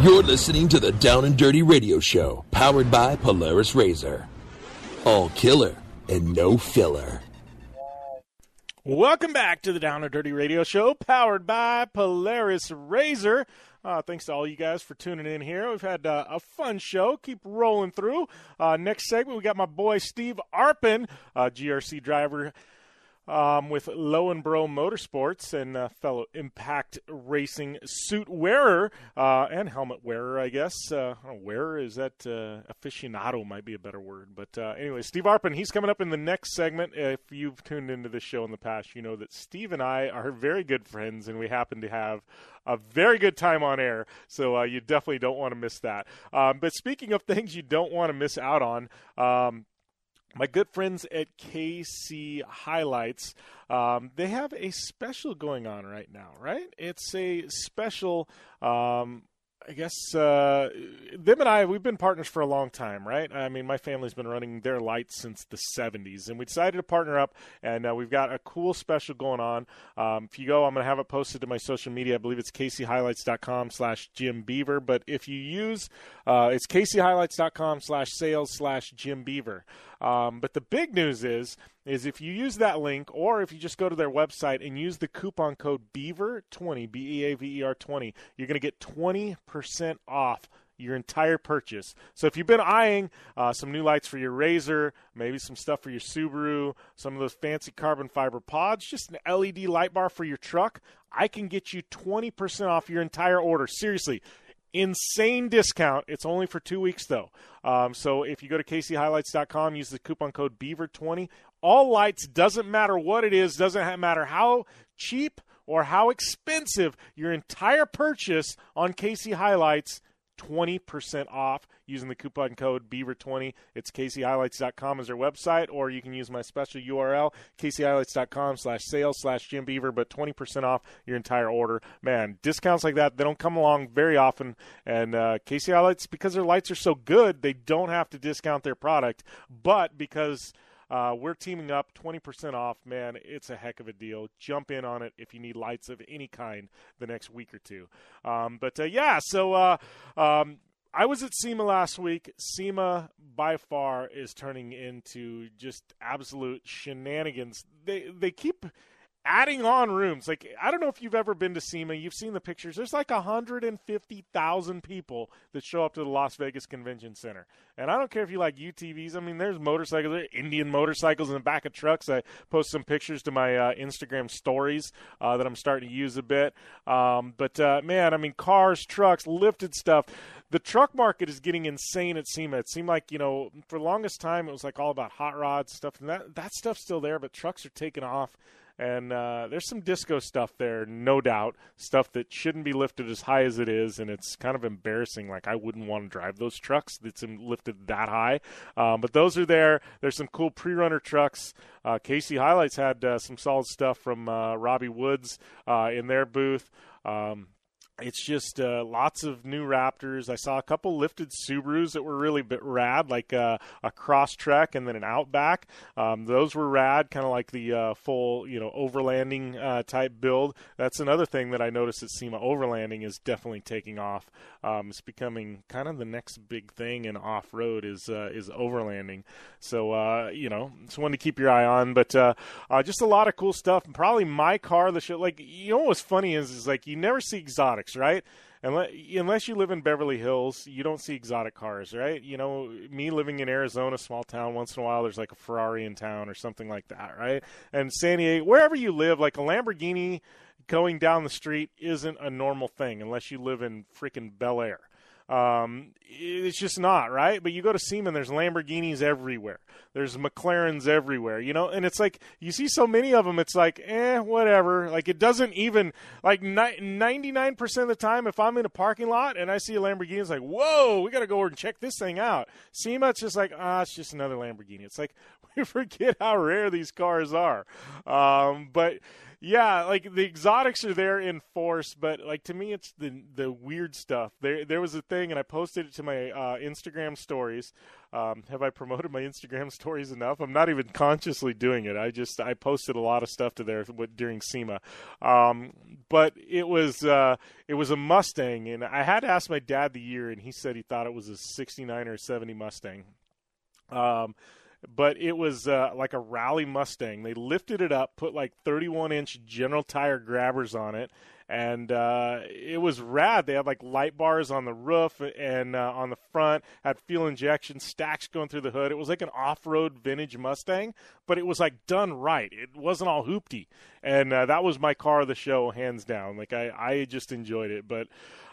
[SPEAKER 3] You're listening to the Down and Dirty Radio Show, powered by Polaris Razor. All killer and no filler.
[SPEAKER 4] Welcome back to the Down and Dirty Radio Show, powered by Polaris Razor. Uh, thanks to all you guys for tuning in here. We've had uh, a fun show. Keep rolling through. Uh, next segment, we got my boy Steve Arpin, uh, GRC driver um, with Loenbro Motorsports and uh, fellow Impact Racing suit wearer uh, and helmet wearer, I guess. Uh, wearer is that uh, aficionado might be a better word, but uh, anyway, Steve Arpin, he's coming up in the next segment. If you've tuned into this show in the past, you know that Steve and I are very good friends, and we happen to have a very good time on air. So uh, you definitely don't want to miss that. Um, but speaking of things you don't want to miss out on. Um, my good friends at KC HiLiTES, um, they have a special going on right now, right? It's a special. Um, I guess uh, them and I, we've been partners for a long time, right? I mean, my family's been running their lights since the 70s, and we decided to partner up, and uh, we've got a cool special going on. Um, if you go, I'm going to have it posted to my social media. I believe it's kchilites.com slash Jim Beaver, but if you use, uh, it's kchilites.com slash sales slash Jim Beaver. Um, but the big news is, is if you use that link, or if you just go to their website and use the coupon code Beaver20, B E A V E R 20, you're going to get 20% off your entire purchase. So if you've been eyeing uh, some new lights for your Razor, maybe some stuff for your Subaru, some of those fancy carbon fiber pods, just an LED light bar for your truck, I can get you 20% off your entire order. Seriously insane discount. It's only for two weeks though. Um, so if you go to kchilites.com, use the coupon code Beaver20. All lights doesn't matter what it is, doesn't matter how cheap or how expensive your entire purchase on KC HiLiTES 20% off using the coupon code Beaver20. It's kchilites.com as their website, or you can use my special URL, kchilites.com slash sales slash Jim Beaver, but 20% off your entire order. Man, discounts like that, they don't come along very often. And uh, KC HiLiTES, because their lights are so good, they don't have to discount their product. But because – uh, we're teaming up 20% off. Man, it's a heck of a deal. Jump in on it if you need lights of any kind the next week or two. Um, but uh, yeah, so uh, um, I was at SEMA last week. SEMA by far is turning into just absolute shenanigans. They they keep adding on rooms. Like I don't know if you've ever been to SEMA. You've seen the pictures. There's like 150,000 people that show up to the Las Vegas Convention Center. And I don't care if you like UTVs. I mean, there's motorcycles, there's Indian motorcycles in the back of trucks. I post some pictures to my uh, Instagram stories uh, that I'm starting to use a bit. Um, but uh, man, I mean, cars, trucks, lifted stuff. The truck market is getting insane at SEMA. It seemed like you know for the longest time it was like all about hot rods stuff, and that that stuff's still there, but trucks are taking off. And uh, there's some disco stuff there, no doubt. Stuff that shouldn't be lifted as high as it is, and it's kind of embarrassing. Like I wouldn't want to drive those trucks that's lifted that high. Um, but those are there. There's some cool pre-runner trucks. Uh, KC HiLiTES had uh, some solid stuff from uh, Robbie Woods uh, in their booth. Um, it's just uh, lots of new Raptors. I saw a couple lifted Subarus that were really bit rad, like uh, a Crosstrek and then an Outback. Um, those were rad, kind of like the uh, full, you know, overlanding uh, type build. That's another thing that I noticed at SEMA. Overlanding is definitely taking off. Um, it's becoming kind of the next big thing in off road is uh, is overlanding. So uh, you know, it's one to keep your eye on. But just a lot of cool stuff. Probably my car. The show, like you know, what's funny is is like you never see exotics right? Unless, unless you live in Beverly Hills, you don't see exotic cars, right? You know, me living in Arizona, small town, once in a while there's like a Ferrari in town or something like that, right? And San Diego, wherever you live, like a Lamborghini going down the street isn't a normal thing unless you live in freaking Bel Air. Um, it's just not right. But you go to SEMA, there's Lamborghinis everywhere. There's McLarens everywhere. You know, and it's like you see so many of them. It's like, eh, whatever. Like it doesn't even like ninety nine percent of the time, if I'm in a parking lot and I see a Lamborghini, it's like, whoa, we got to go over and check this thing out. SEMA, it's just like, ah, it's just another Lamborghini. It's like we forget how rare these cars are. Um, but yeah, like the exotics are there in force, but like to me, it's the the weird stuff. There there was a thing, and I posted it to my uh, Instagram stories. Um, have I promoted my Instagram stories enough? I'm not even consciously doing it. I just I posted a lot of stuff to there during SEMA, um, but it was uh, it was a Mustang, and I had to ask my dad the year, and he said he thought it was a '69 or '70 Mustang. Um, but it was uh, like a rally Mustang. They lifted it up, put like 31 inch General Tire grabbers on it, and uh, it was rad. They had like light bars on the roof and uh, on the front, had fuel injection stacks going through the hood. It was like an off road vintage Mustang, but it was like done right. It wasn't all hoopty, and uh, that was my car of the show, hands down. Like I, I just enjoyed it, but.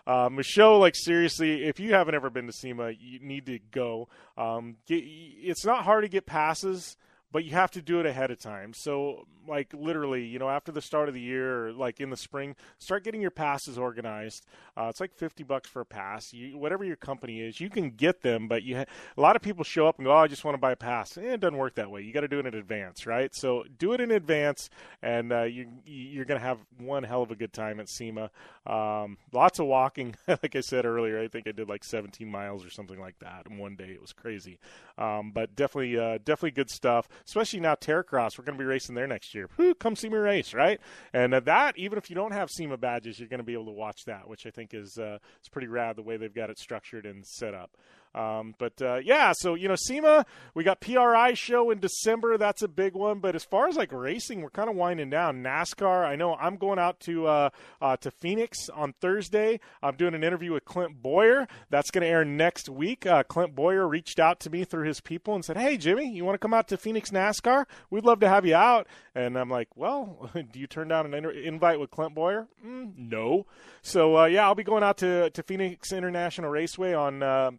[SPEAKER 4] Um, a show like seriously, if you haven't ever been to SEMA, you need to go. Um, get, it's not hard to get passes but you have to do it ahead of time. So, like literally, you know, after the start of the year, like in the spring, start getting your passes organized. Uh, it's like fifty bucks for a pass. You, whatever your company is, you can get them, but you ha- a lot of people show up and go, "Oh, I just want to buy a pass." Eh, it doesn't work that way. You got to do it in advance, right? So, do it in advance, and uh, you you're gonna have one hell of a good time at SEMA. Um, lots of walking, like I said earlier. I think I did like 17 miles or something like that in one day. It was crazy, um, but definitely uh, definitely good stuff especially now Terracross. We're going to be racing there next year. Whew, come see me race, right? And uh, that, even if you don't have SEMA badges, you're going to be able to watch that, which I think is uh, is pretty rad the way they've got it structured and set up. Um, but uh, yeah, so you know, SEMA, we got PRI show in December. That's a big one. But as far as like racing, we're kind of winding down. NASCAR, I know I'm going out to uh, uh, to Phoenix on Thursday. I'm doing an interview with Clint Bowyer. That's going to air next week. Uh, Clint Bowyer reached out to me through his people and said, "Hey, Jimmy, you want to come out to Phoenix NASCAR? We'd love to have you out." And I'm like, "Well, do you turn down an invite with Clint Bowyer?" Mm, no. So uh, yeah, I'll be going out to to Phoenix International Raceway on uh,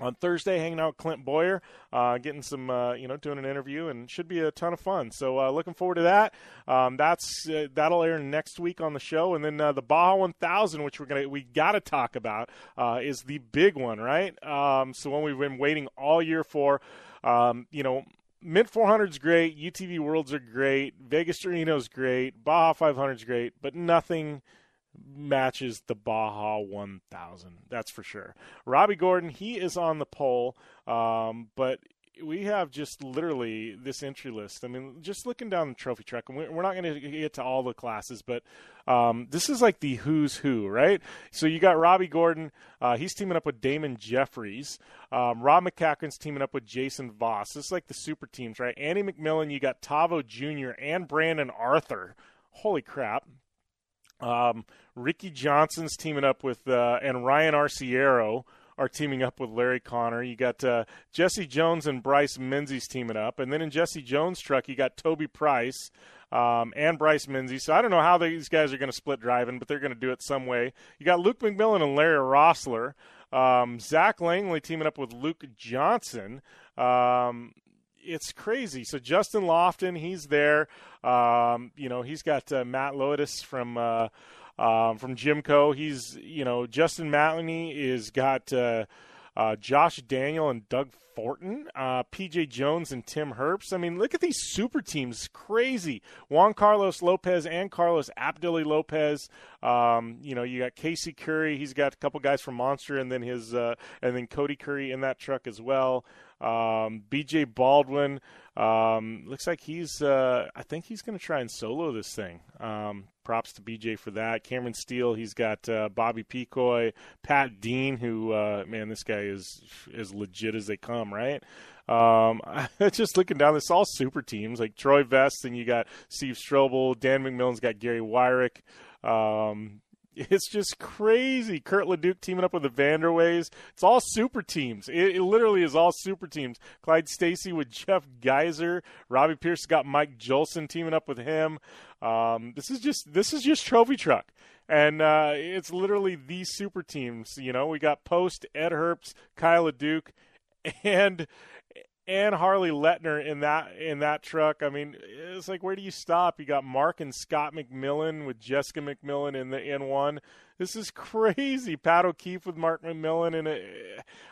[SPEAKER 4] on Thursday, hanging out with Clint Bowyer, uh, getting some, uh, you know, doing an interview, and should be a ton of fun. So, uh, looking forward to that. Um, that's uh, that'll air next week on the show, and then uh, the Baja 1000, which we're gonna we got to talk about, uh, is the big one, right? Um, so, one we've been waiting all year for. Um, you know, Mint 400 is great, UTV Worlds are great, Vegas to Reno is great, Baja 500 is great, but nothing matches the Baja 1000. That's for sure. Robby Gordon, he is on the pole, um, but we have just literally this entry list. I mean, just looking down the trophy track, and we're not going to get to all the classes, but um, this is like the who's who, right? So you got Robby Gordon. Uh, he's teaming up with Damon Jeffries. Um, Rob MacCachren's teaming up with Jason Voss. Is like the super teams, right? Andy McMillin, you got Tavo Jr. and Brandon Arthur. Holy crap. Um, Ricky Johnson's teaming up with uh, and Ryan Arciero are teaming up with Larry Connor. You got uh, Jesse Jones and Bryce Menzies teaming up, and then in Jesse Jones' truck you got Toby Price um, and Bryce Menzies. So I don't know how these guys are going to split driving, but they're going to do it some way. You got Luke McMillin and Larry Roeseler. Um, Zach Langley teaming up with Luke Johnson. Um, it's crazy. So Justin Lofton, he's there. Um, you know, he's got uh, Matt Lotus from uh, um, from Jimco. He's you know Justin Matney is got uh, uh, Josh Daniel and Doug Fortin, uh, PJ Jones and Tim Herbst. I mean, look at these super teams. Crazy. Juan Carlos Lopez and Carlos Apdaly Lopez. Um, you know, you got Casey Curry. He's got a couple guys from Monster, and then his uh, and then Cody Curry in that truck as well. Um, BJ Baldwin um, looks like he's. Uh, I think he's going to try and solo this thing. Um, props to BJ for that. Cameron Steele. He's got uh, Bobby Picoy, Pat Dean. Who uh, man, this guy is as legit as they come. Right. Um, just looking down this, all super teams like Troy Vest, and you got Steve Strobel, Dan McMillin's got Gary Wyrick. Um, it's just crazy. Kurt LeDuc teaming up with the Vanderweys. It's all super teams. It, it literally is all super teams. Clyde Stacy with Jeff Geyser. Robbie Pierce got Mike Jolson teaming up with him. Um, this is just this is just trophy truck. And uh, it's literally these super teams. You know, we got Post, Ed Herbst, Kyle LeDuc, and and Harley Letner in that in that truck. I mean, it's like where do you stop? You got Mark and Scott McMillin with Jessica McMillin in the N1. This is crazy. Pat O'Keefe with Mark McMillin, and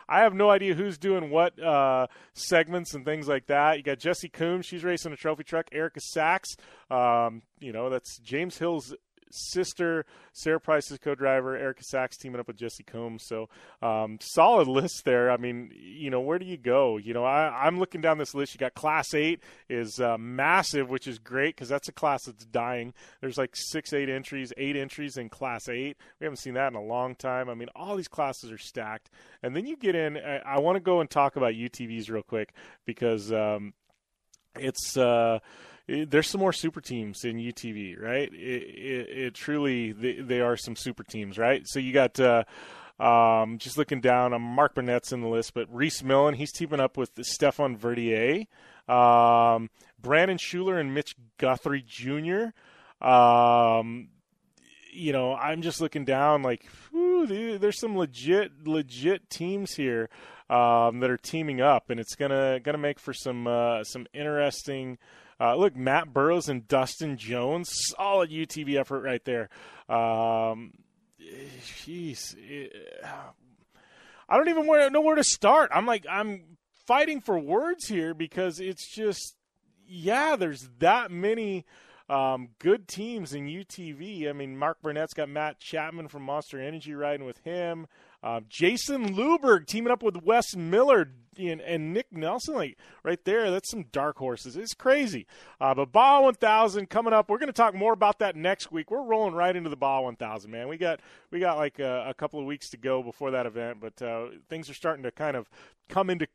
[SPEAKER 4] I have no idea who's doing what uh, segments and things like that. You got Jessi Combs, she's racing a trophy truck. Erica Sachs, um, you know, that's James Hill's sister, Sarah Price's co-driver, Erica Sachs teaming up with Jessi Combs. So um, solid list there. I mean, you know, where do you go? You know, I, am looking down this list. You got Class Eight is uh, massive, which is great because that's a class that's dying. There's like six, eight entries, eight entries in Class Eight. We haven't seen that in a long time. I mean, all these classes are stacked. And then you get in. I, I want to go and talk about UTVs real quick because um, it's. Uh, there's some more super teams in UTV, right? It, it, it truly they, they, are some super teams, right? So you got uh, um, just looking down. Um, Mark Burnett's in the list, but Rhys Millen he's teaming up with Stefan Verdier, um, Brandon Schuler, and Mitch Guthrie Jr. Um, you know, I'm just looking down like, whew, there's some legit, legit teams here um, that are teaming up, and it's gonna gonna make for some uh, some interesting uh, look, Matt Burrows and Dustin Jones, solid UTV effort right there. Um, jeez, I don't even know where to start. I'm like, I'm fighting for words here because it's just, yeah, there's that many um, good teams in UTV. I mean, Mark Burnett's got Matt Chapman from Monster Energy riding with him. Uh, Jason Luberg teaming up with Wes Miller and, and, Nick Nelson, like right there. That's some dark horses. It's crazy. Uh, but Baja 1000 coming up. We're going to talk more about that next week. We're rolling right into the Baja 1000, man. We got we got like a, a couple of weeks to go before that event, but uh, things are starting to kind of come into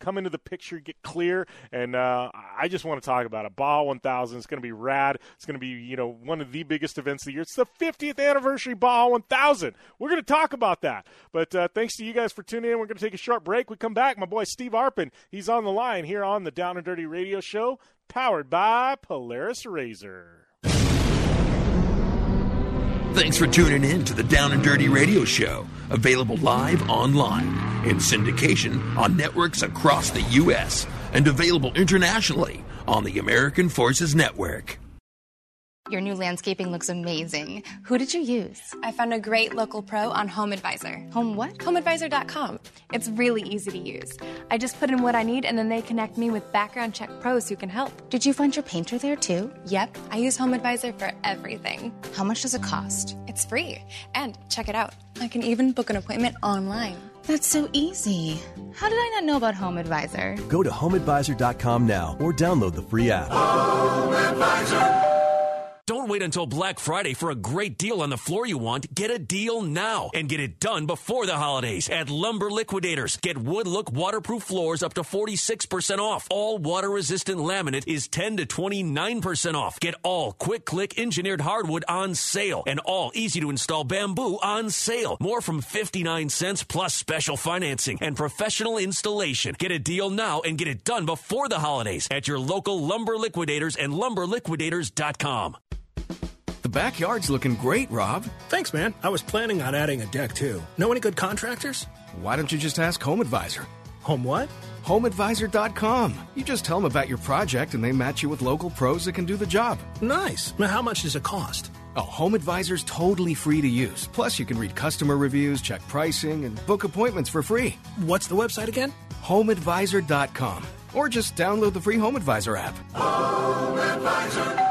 [SPEAKER 4] come into the picture, get clear, and uh, I just want to talk about it. Baja 1000 is going to be rad. It's going to be you know one of the biggest events of the year. It's the 50th anniversary Baja 1000. We're going to talk about that. But uh, thanks to you guys for tuning in. We're going to take a short break. We come back. My boy Steve Arpin, he's on the line here on the Down and Dirty Radio Show, powered by Polaris RZR.
[SPEAKER 3] Thanks for tuning in to the Down and Dirty Radio Show, available live online in syndication on networks across the U.S. and available internationally on the American Forces Network.
[SPEAKER 35] Your new landscaping looks amazing. Who did you use?
[SPEAKER 36] I found a great local pro on HomeAdvisor.
[SPEAKER 35] Home what?
[SPEAKER 36] HomeAdvisor.com. It's really easy to use. I just put in what I need and then they connect me with background check pros who can help.
[SPEAKER 35] Did you find your painter there too?
[SPEAKER 36] Yep. I use HomeAdvisor for everything.
[SPEAKER 35] How much does it cost?
[SPEAKER 36] It's free. And check it out. I can even book an appointment online.
[SPEAKER 35] That's so easy. How did I not know about HomeAdvisor?
[SPEAKER 37] Go to HomeAdvisor.com now or download the free app.
[SPEAKER 38] HomeAdvisor. Don't wait until Black Friday for a great deal on the floor you want. Get a deal now and get it done before the holidays at Lumber Liquidators. Get wood look waterproof floors up to 46% off. All water resistant laminate is 10 to 29% off. Get all quick click engineered hardwood on sale and all easy to install bamboo on sale. More from 59 cents plus special financing and professional installation. Get a deal now and get it done before the holidays at your local Lumber Liquidators and lumberliquidators.com.
[SPEAKER 39] The backyard's looking great, Rob.
[SPEAKER 40] Thanks, man. I was planning on adding a deck too. Know any good contractors?
[SPEAKER 39] Why don't you just ask Home Advisor?
[SPEAKER 40] Home what?
[SPEAKER 39] HomeAdvisor.com. You just tell them about your project and they match you with local pros that can do the job.
[SPEAKER 40] Nice. Now, how much does it cost?
[SPEAKER 39] Oh, Home Advisor's totally free to use. Plus, you can read customer reviews, check pricing, and book appointments for free.
[SPEAKER 40] What's the website again?
[SPEAKER 39] HomeAdvisor.com. Or just download the free Home Advisor app.
[SPEAKER 11] Home Advisor.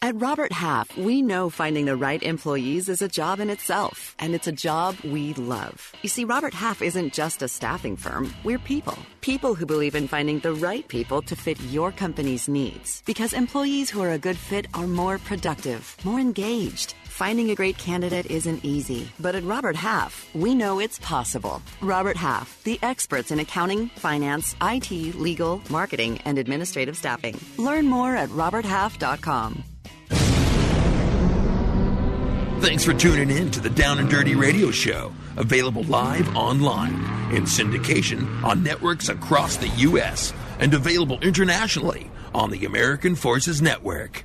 [SPEAKER 41] At Robert Half, we know finding the right employees is a job in itself, and it's a job we love. You see, Robert Half isn't just a staffing firm, we're people. People who believe in finding the right people to fit your company's needs. Because employees who are a good fit are more productive, more engaged. Finding a great candidate isn't easy, but at Robert Half, we know it's possible. Robert Half, the experts in accounting, finance, IT, legal, marketing, and administrative staffing. Learn more at roberthalf.com.
[SPEAKER 3] Thanks for tuning in to the Down and Dirty Radio Show, available live online in syndication on networks across the U.S. and available internationally on the American Forces Network.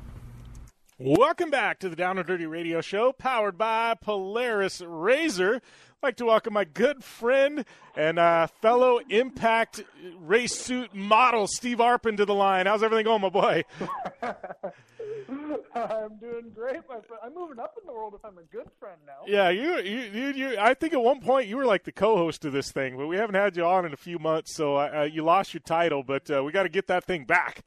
[SPEAKER 4] Welcome back to the Down and Dirty Radio Show, powered by Polaris RZR. I'd like to welcome my good friend and uh, fellow Impact race suit model, Steve Arpin, to the line. How's everything going, my boy?
[SPEAKER 32] I'm doing great, my friend. I'm moving up in the world if I'm a good friend now.
[SPEAKER 4] Yeah, you, you, you, you. I think at one point you were like the co-host of this thing, but we haven't had you on in a few months, so uh, you lost your title. But uh, we got to get that thing back.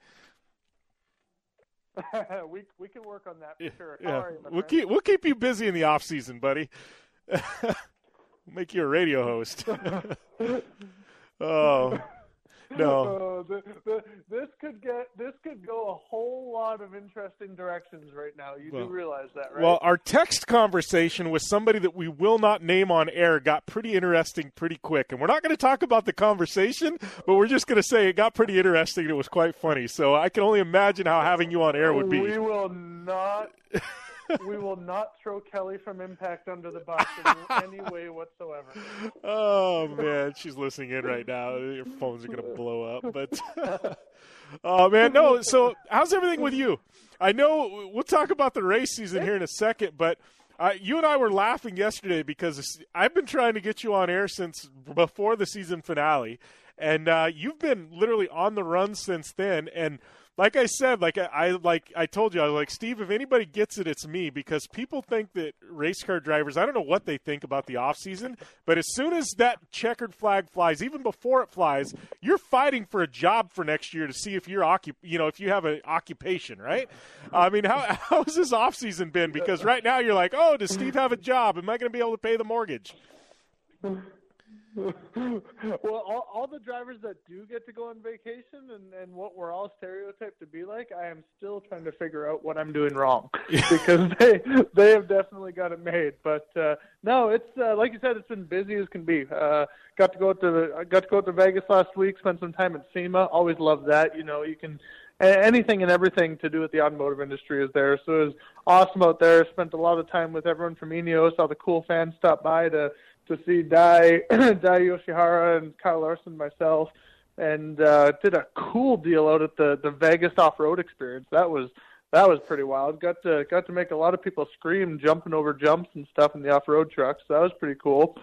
[SPEAKER 32] we we can work on that for sure.
[SPEAKER 4] Yeah, we'll
[SPEAKER 32] friend.
[SPEAKER 4] keep we'll keep you busy in the off season, buddy. we'll make you a radio host. oh no.
[SPEAKER 32] Uh, th- th- this could get this could go a whole lot of interesting directions right now. You
[SPEAKER 4] Well-
[SPEAKER 32] do realize that, right?
[SPEAKER 4] Well, our text conversation with somebody that we will not name on air got pretty interesting pretty quick. And we're not going to talk about the conversation, but we're just going to say it got pretty interesting and it was quite funny. So I can only imagine how having you on air would be.
[SPEAKER 32] We will not. We will not throw Kelly from Impact under the bus in any way whatsoever.
[SPEAKER 4] Oh man, she's listening in right now. Your phones are gonna blow up. But oh man, no. So how's everything with you? I know we'll talk about the race season here in a second, but uh, you and I were laughing yesterday because I've been trying to get you on air since before the season finale, and uh, you've been literally on the run since then. And like I said, like I, like I told you, I was like Steve. If anybody gets it, it's me because people think that race car drivers. I don't know what they think about the off season, but as soon as that checkered flag flies, even before it flies, you're fighting for a job for next year to see if you're occup- you know, if you have an occupation, right? I mean, how how's this off season been? Because right now you're like, oh, does Steve have a job? Am I going to be able to pay the mortgage?
[SPEAKER 32] well, all, all the drivers that do get to go on vacation and, and what we're all stereotyped to be like, I am still trying to figure out what I'm doing wrong because they they have definitely got it made. But uh, no, it's uh, like you said, it's been busy as can be. Uh, got to go to the, got to go to Vegas last week, Spent some time at SEMA. Always love that. You know, you can anything and everything to do with the automotive industry is there. So it was awesome out there. Spent a lot of time with everyone from Ineos. Saw the cool fans stop by to to see Dai Dai Yoshihara and Kyle Larson, myself, and uh, did a cool deal out at the the Vegas off road experience. That was that was pretty wild. Got to got to make a lot of people scream jumping over jumps and stuff in the off road trucks. So that was pretty cool.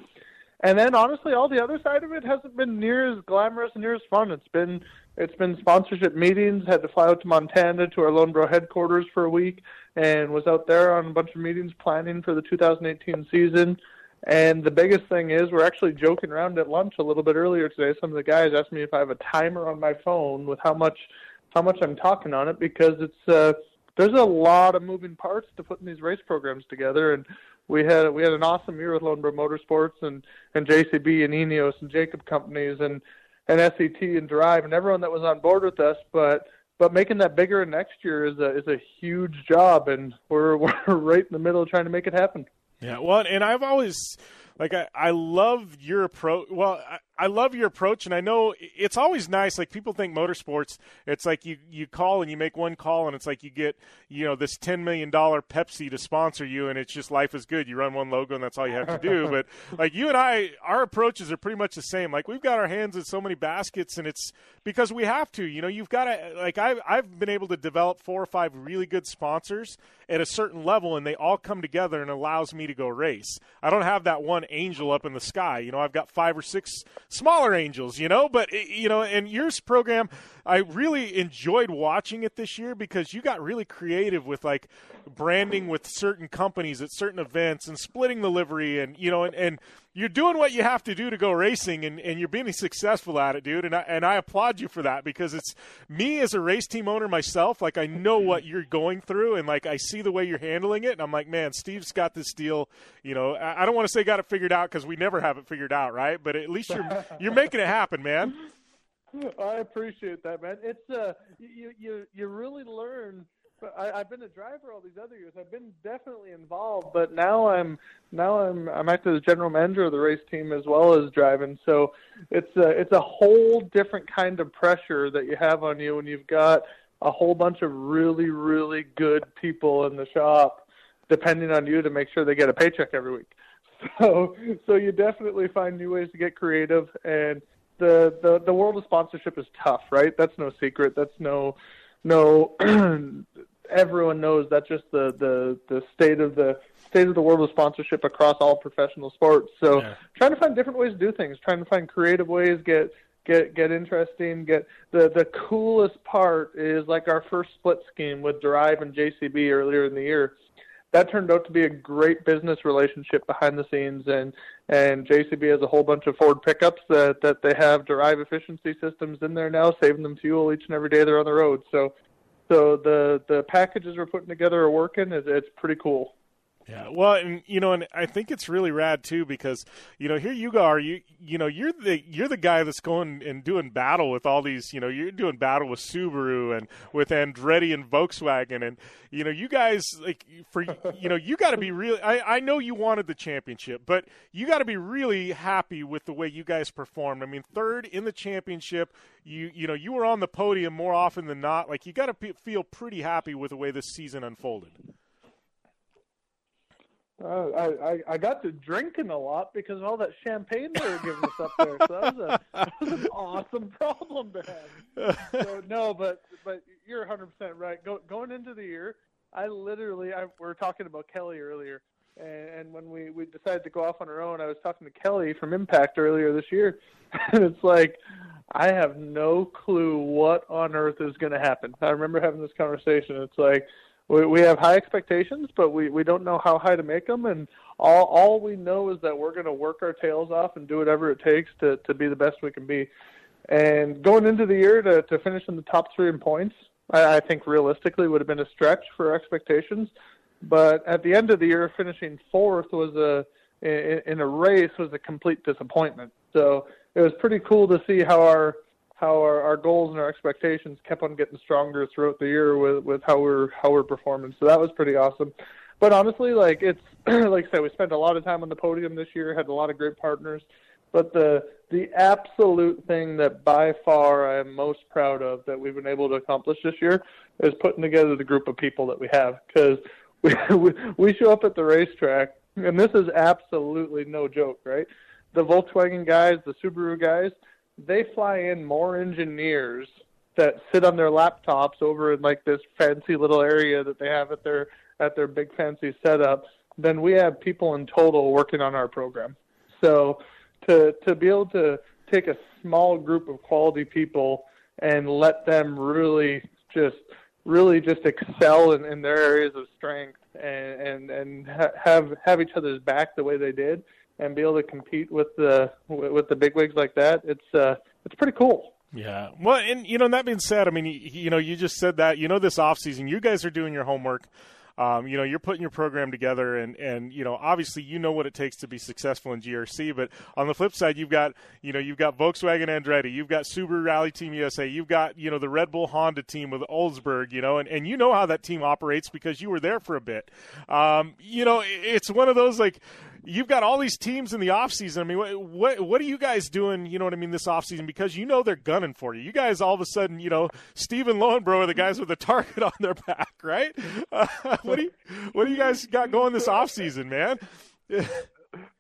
[SPEAKER 32] and then honestly, all the other side of it hasn't been near as glamorous near as fun. It's been it's been sponsorship meetings. Had to fly out to Montana to our Loenbro headquarters for a week, and was out there on a bunch of meetings planning for the 2018 season. And the biggest thing is, we're actually joking around at lunch a little bit earlier today. Some of the guys asked me if I have a timer on my phone with how much how much I'm talking on it because it's uh, there's a lot of moving parts to putting these race programs together. And we had we had an awesome year with Loenbro Motorsports and and JCB and Ineos and Jacob companies and and SET and Drive and everyone that was on board with us. But but making that bigger next year is a is a huge job, and we're we're right in the middle of trying to make it happen.
[SPEAKER 4] Yeah, well, and I've always like I, I love your approach. Well, I love your approach, and I know it's always nice. Like people think motorsports, it's like you you call and you make one call, and it's like you get you know this ten million dollar Pepsi to sponsor you, and it's just life is good. You run one logo, and that's all you have to do. but like you and I, our approaches are pretty much the same. Like we've got our hands in so many baskets, and it's because we have to. You know, you've got to like I've I've been able to develop four or five really good sponsors at a certain level, and they all come together and allows me to go race. I don't have that one angel up in the sky. You know, I've got five or six smaller angels, you know. But eh, you know, and your program, I really enjoyed watching it this year because you got really creative with like branding with certain companies at certain events and splitting the livery, and you know, and, and you're doing what you have to do to go racing, and, and you're being successful at it, dude. And I, and I applaud you for that because it's me as a race team owner myself. Like I know what you're going through, and like I see the way you're handling it, and I'm like, man, Steve's got this deal. You know, I, I don't want to say got it figured out because we never have it figured out, right? But at least you're you're making it happen, man.
[SPEAKER 32] I appreciate that, man. It's uh, you you you really learn. I, I've been a driver all these other years. I've been definitely involved, but now I'm now I'm I'm acting as general manager of the race team as well as driving. So it's a it's a whole different kind of pressure that you have on you when you've got a whole bunch of really really good people in the shop, depending on you to make sure they get a paycheck every week. So so you definitely find new ways to get creative and the, the the world of sponsorship is tough, right? That's no secret. That's no no everyone knows that's just the, the the state of the state of the world of sponsorship across all professional sports. So
[SPEAKER 4] Yeah.
[SPEAKER 32] trying to find different ways to do things, trying to find creative ways, get get get interesting, get the the coolest part is like our first split scheme with Drive and JCB earlier in the year that turned out to be a great business relationship behind the scenes and and JCB has a whole bunch of Ford pickups that that they have drive efficiency systems in there now saving them fuel each and every day they're on the road so so the the packages we're putting together are working. It's, it's pretty cool
[SPEAKER 4] Yeah, well, and you know, and I think it's really rad too because you know here you are, you you know you're the you're the guy that's going and doing battle with all these, you know, you're doing battle with Subaru and with Andretti and Volkswagen, and you know you guys like for you know you got to be really. I I know you wanted the championship, but you got to be really happy with the way you guys performed. I mean, third in the championship, you you know you were on the podium more often than not. Like you got to feel pretty happy with the way this season unfolded.
[SPEAKER 32] Uh, I, I I got to drinking a lot because of all that champagne they were giving us up there. So that was, a, that was an awesome problem to have. So, no, but but you're 100 percent right. Go, going into the year, I literally I, we were talking about Kelly earlier, and, and when we we decided to go off on our own, I was talking to Kelly from Impact earlier this year, and it's like I have no clue what on earth is going to happen. I remember having this conversation. It's like we we have high expectations, but we we don't know how high to make them, and all all we know is that we're going to work our tails off and do whatever it takes to to be the best we can be. And going into the year to to finish in the top three in points, I, I think realistically would have been a stretch for expectations. But at the end of the year, finishing fourth was a in, in a race was a complete disappointment. So it was pretty cool to see how our how our, our goals and our expectations kept on getting stronger throughout the year with with how we're how we're performing. So that was pretty awesome. But honestly, like it's like I said, we spent a lot of time on the podium this year, had a lot of great partners. But the the absolute thing that by far I am most proud of that we've been able to accomplish this year is putting together the group of people that we have because we, we we show up at the racetrack and this is absolutely no joke, right? The Volkswagen guys, the Subaru guys, they fly in more engineers that sit on their laptops over in like this fancy little area that they have at their at their big fancy setup than we have people in total working on our program. So to to be able to take a small group of quality people and let them really just really just excel in, in their areas of strength and and and ha- have have each other's back the way they did and be able to compete with the with the bigwigs like that. It's uh it's pretty cool.
[SPEAKER 4] Yeah. Well, and you know, that being said, I mean, you, you know, you just said that. You know, this off season, you guys are doing your homework. Um, you know, you're putting your program together, and and you know, obviously, you know what it takes to be successful in GRC. But on the flip side, you've got you know, you've got Volkswagen Andretti, you've got Subaru Rally Team USA, you've got you know the Red Bull Honda team with Olsberg, you know, and and you know how that team operates because you were there for a bit. Um, you know, it's one of those like you've got all these teams in the offseason. I mean, what, what what are you guys doing, you know what I mean, this offseason? Because you know they're gunning for you. You guys all of a sudden, you know, Stephen Loenbro are the guys with the target on their back, right? Uh, what do you what do you guys got going this offseason, man?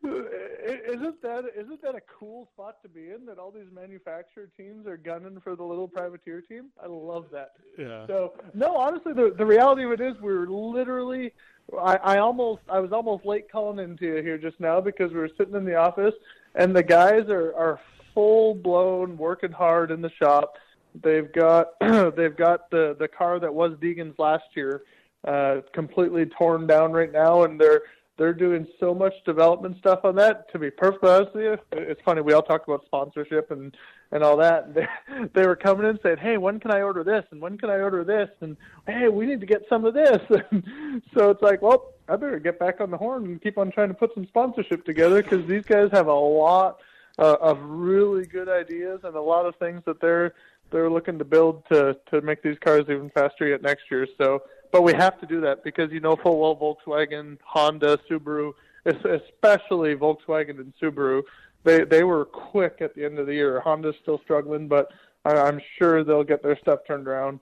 [SPEAKER 32] Isn't that isn't that a cool spot to be in? That all these manufacturer teams are gunning for the little privateer team. I love that.
[SPEAKER 4] Yeah.
[SPEAKER 32] So no, honestly, the the reality of it is we're literally. I, I almost I was almost late calling into you here just now because we were sitting in the office and the guys are are full blown working hard in the shop. They've got they've got the the car that was Deegan's last year uh, completely torn down right now, and they're they're doing so much development stuff on that. To be perfectly honest with you, it's funny. We all talked about sponsorship and and all that. And they, they were coming in saying, "Hey, when can I order this? And when can I order this? And hey, we need to get some of this." And so it's like, well, I better get back on the horn and keep on trying to put some sponsorship together because these guys have a lot uh, of really good ideas and a lot of things that they're they're looking to build to to make these cars even faster yet next year. So but we have to do that because you know full well Volkswagen, Honda, Subaru, especially Volkswagen and Subaru, they they were quick at the end of the year. Honda's still struggling, but I'm sure they'll get their stuff turned around.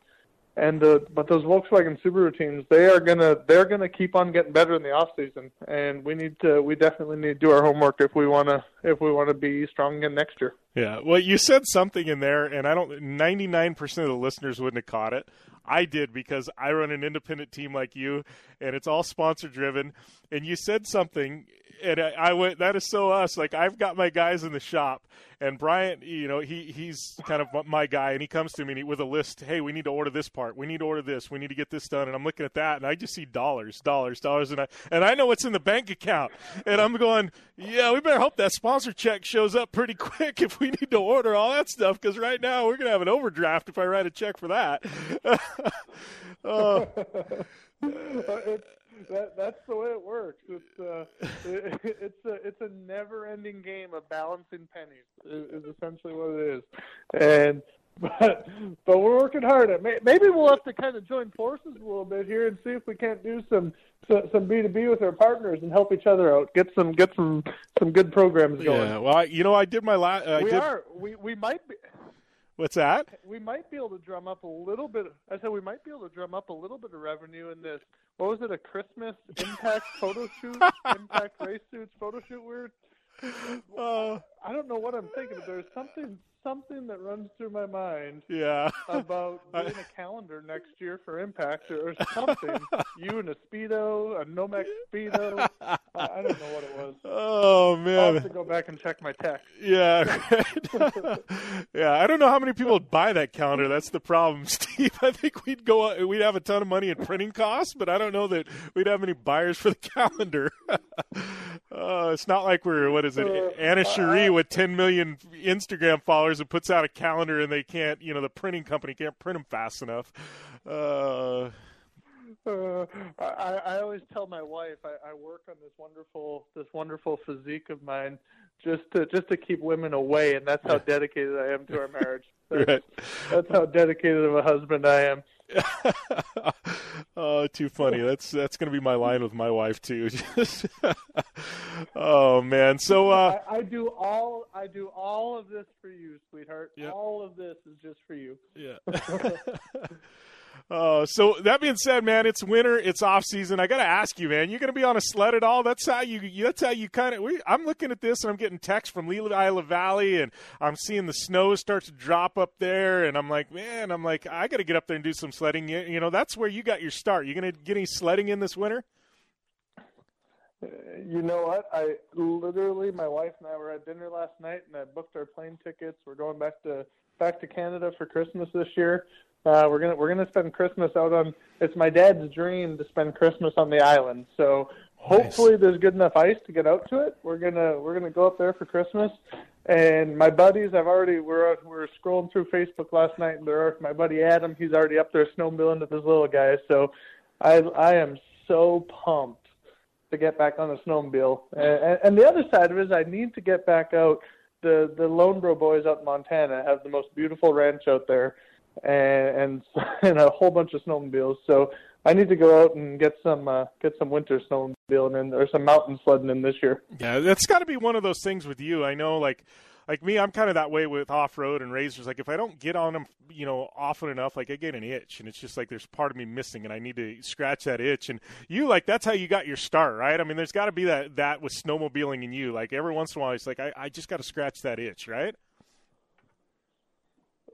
[SPEAKER 32] And uh, but those Volkswagen Subaru teams, they are gonna they're gonna keep on getting better in the off season, and we need to we definitely need to do our homework if we wanna if we wanna be strong again next year.
[SPEAKER 4] Yeah. Well, you said something in there, and I don't. Ninety nine percent of the listeners wouldn't have caught it. I did because I run an independent team like you, and it's all sponsor driven. And you said something, and I, I went, "That is so us." Like I've got my guys in the shop, and Bryant, you know, he he's kind of my guy, and he comes to me he, with a list. Hey, we need to order this part. We need to order this. We need to get this done. And I'm looking at that, and I just see dollars, dollars, dollars, and I and I know what's in the bank account, and I'm going, "Yeah, we better hope that sponsor check shows up pretty quick if we need to order all that stuff, because right now we're gonna have an overdraft if I write a check for that." oh.
[SPEAKER 32] it's, that, that's the way it works. It's uh, it, it's a it's a never-ending game of balancing pennies. Is essentially what it is, and but but we're working hard at. It. Maybe we'll have to kind of join forces a little bit here and see if we can't do some some B two B with our partners and help each other out. Get some get some some good programs going.
[SPEAKER 4] Yeah. Well, I, you know, I did my last. Uh,
[SPEAKER 32] we
[SPEAKER 4] did...
[SPEAKER 32] are. We we might be.
[SPEAKER 4] What's that?
[SPEAKER 32] We might be able to drum up a little bit. I said we might be able to drum up a little bit of revenue in this. What was it? A Christmas Impact photo shoot, Impact race suits photo shoot. We're. Uh, I don't know what I'm thinking, but there's something something that runs through my mind.
[SPEAKER 4] Yeah.
[SPEAKER 32] about doing a calendar next year for Impact or something. you and a speedo, a Nomex speedo. I, I don't know what it was.
[SPEAKER 4] Oh man.
[SPEAKER 32] I'll have to go back and check my text.
[SPEAKER 4] Yeah. yeah. I don't know how many people would buy that calendar. That's the problem, Steve. I think we'd go. We'd have a ton of money in printing costs, but I don't know that we'd have any buyers for the calendar. uh, it's not like we're what is it,
[SPEAKER 32] Uh,
[SPEAKER 4] Anna Cherie with 10 million Instagram followers and puts out a calendar and they can't, you know, the printing company can't print them fast enough. Uh,
[SPEAKER 32] Uh, I, I always tell my wife I, I work on this wonderful this wonderful physique of mine just to just to keep women away, and that's how dedicated I am to our marriage. That's,
[SPEAKER 4] Right.
[SPEAKER 32] that's how dedicated of a husband I am.
[SPEAKER 4] oh, too funny. That's that's going to be my line with my wife too. Oh man. So uh
[SPEAKER 32] I, I do all I do all of this for you, sweetheart. All of this is just for you.
[SPEAKER 4] Yeah. Oh, so that being said, man, it's winter, it's off season. I got to ask you, man, you going to be on a sled at all? That's how you. That's how you kind of. I'm looking at this, and I'm getting texts from Leela Isla Valley, and I'm seeing the snow start to drop up there, and I'm like, man, I'm like, I got to get up there and do some sledding. You, you know, that's where you got your start. You going to get any sledding in this winter?
[SPEAKER 32] You know what? I literally, my wife and I were at dinner last night, and I booked our plane tickets. We're going back to back to Canada for Christmas this year. Uh, we're gonna we're gonna spend Christmas out on. It's my dad's dream to spend Christmas on the island. So hopefully there's good enough ice to get out to it. We're gonna we're gonna go up there for Christmas. And my buddies, I've already we're we're scrolling through Facebook last night, and there are my buddy Adam. He's already up there snowmobiling with his little guys. So I I am so pumped to get back on the snowmobile. And, and the other side of it is I need to get back out. The the Loenbro boys out in Montana have the most beautiful ranch out there, and and, and a whole bunch of snowmobiles. So I need to go out and get some uh, get some winter snowmobiling in or some mountain sledding in this year.
[SPEAKER 4] Yeah, that's got to be one of those things with you. I know, like, like me, I'm kind of that way with off road and razors. Like, if I don't get on them, you know, often enough, like I get an itch, and it's just like there's part of me missing, and I need to scratch that itch. And you, like, that's how you got your start, right? I mean, there's got to be that that with snowmobiling in you. Like every once in a while, it's like I, I just got to scratch that itch, right?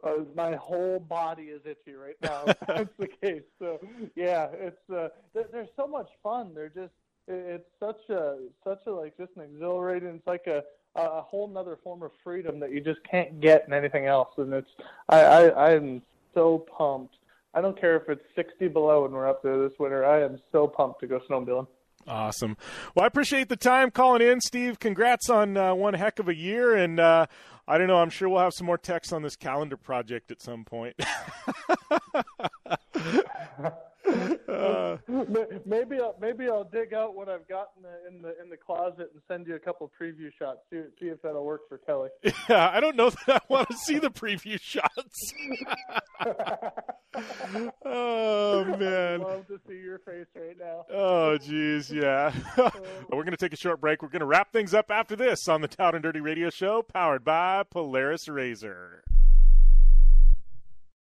[SPEAKER 32] Uh, my whole body is itchy right now. That's the case. So yeah, it's uh, they're, they're so much fun. They're just it's such a such a like just an exhilarating. It's like a a whole nother form of freedom that you just can't get in anything else. And it's I I I'm so pumped. I don't care if it's 60 below and we're up there this winter. I am so pumped to go snowmobiling.
[SPEAKER 4] Awesome. Well, I appreciate the time calling in, Steve. Congrats on uh, one heck of a year, and uh, I don't know. I'm sure we'll have some more texts on this calendar project at some point. Uh,
[SPEAKER 32] maybe I'll maybe I'll dig out what I've got in the in the in the closet and send you a couple preview shots. See see if that'll work for Kelly.
[SPEAKER 4] yeah, I don't know that I want to see the preview shots. oh man.
[SPEAKER 32] I'd love to see your face right now.
[SPEAKER 4] Oh, geez, yeah. We're going to take a short break. We're going to wrap things up after this on the Down and Dirty Radio Show, powered by Polaris RZR.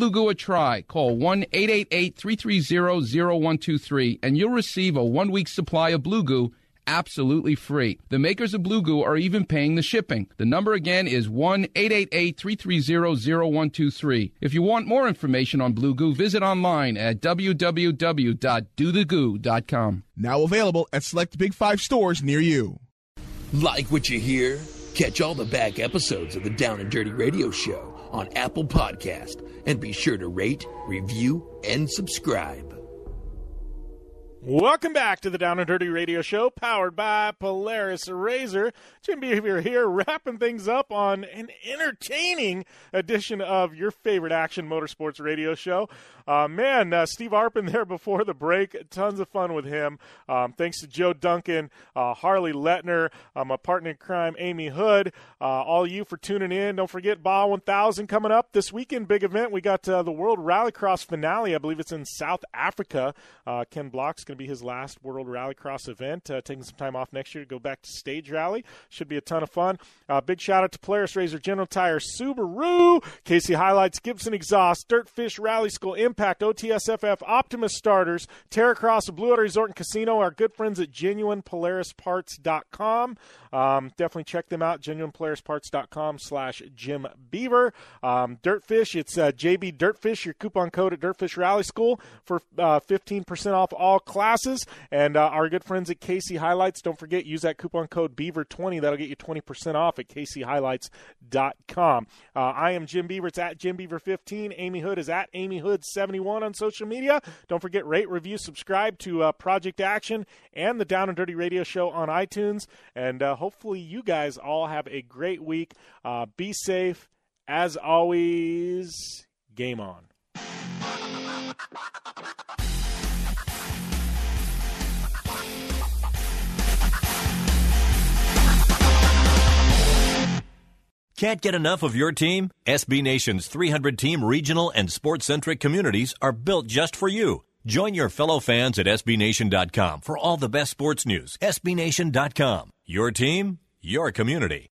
[SPEAKER 42] Blue Goo a try. Call 1 888 330 0123 and you'll receive a one week supply of Blue Goo absolutely free. The makers of Blue Goo are even paying the shipping. The number again is 1 888 330 0123. If you want more information on Blue Goo, visit online at www.dothegoo.com.
[SPEAKER 43] Now available at select Big Five stores near you.
[SPEAKER 3] Like what you hear? Catch all the back episodes of the Down and Dirty Radio Show on Apple Podcast and be sure to rate, review, and subscribe.
[SPEAKER 4] Welcome back to the Down and Dirty Radio Show, powered by Polaris RZR. Jim Beaver here, wrapping things up on an entertaining edition of your favorite action motorsports radio show. Uh, man, uh, Steve Arpin there before the break, tons of fun with him. Um, thanks to Joe Duncan, uh, Harley Letner, uh, my partner in crime, Amy Hood, uh, all you for tuning in. Don't forget Baja 1000 coming up this weekend, big event. We got uh, the World Rallycross finale. I believe it's in South Africa. Ken Block's going to be his last World Rallycross event, taking some time off next year to go back to stage rally. Should be a ton of fun. big shout out to Polaris RZR, General Tire, Subaru, KC HiLiTES, Gibson Exhaust, Dirtfish Rally School, Impact, OTSFF, Optimus Starters, Terracross, Blue Water Resort and Casino, our good friends at GenuinePolarisParts.com. Um, definitely check them out, GenuinePolarisParts.com slash Jim Beaver. Um, Dirtfish, it's uh, JB Dirtfish, your coupon code at Dirtfish Rally School for uh, 15% off all classes. And uh, our good friends at KC HiLiTES, don't forget, use that coupon code Beaver20. That'll get you 20% off at kchilites.com. Uh, I am Jim Beaver. It's at Jim Beaver15. Amy Hood is at Amy Hood 71 on social media. Don't forget, rate, review, subscribe to uh, Project Action and the Down and Dirty Radio Show on iTunes. And uh, hopefully, you guys all have a great week. Uh, be safe. As always, game on.
[SPEAKER 44] Can't get enough of your team? SB Nation's 300 team regional and sports centric communities are built just for you. Join your fellow fans at SBNation.com for all the best sports news. SBNation.com. Your team, your community.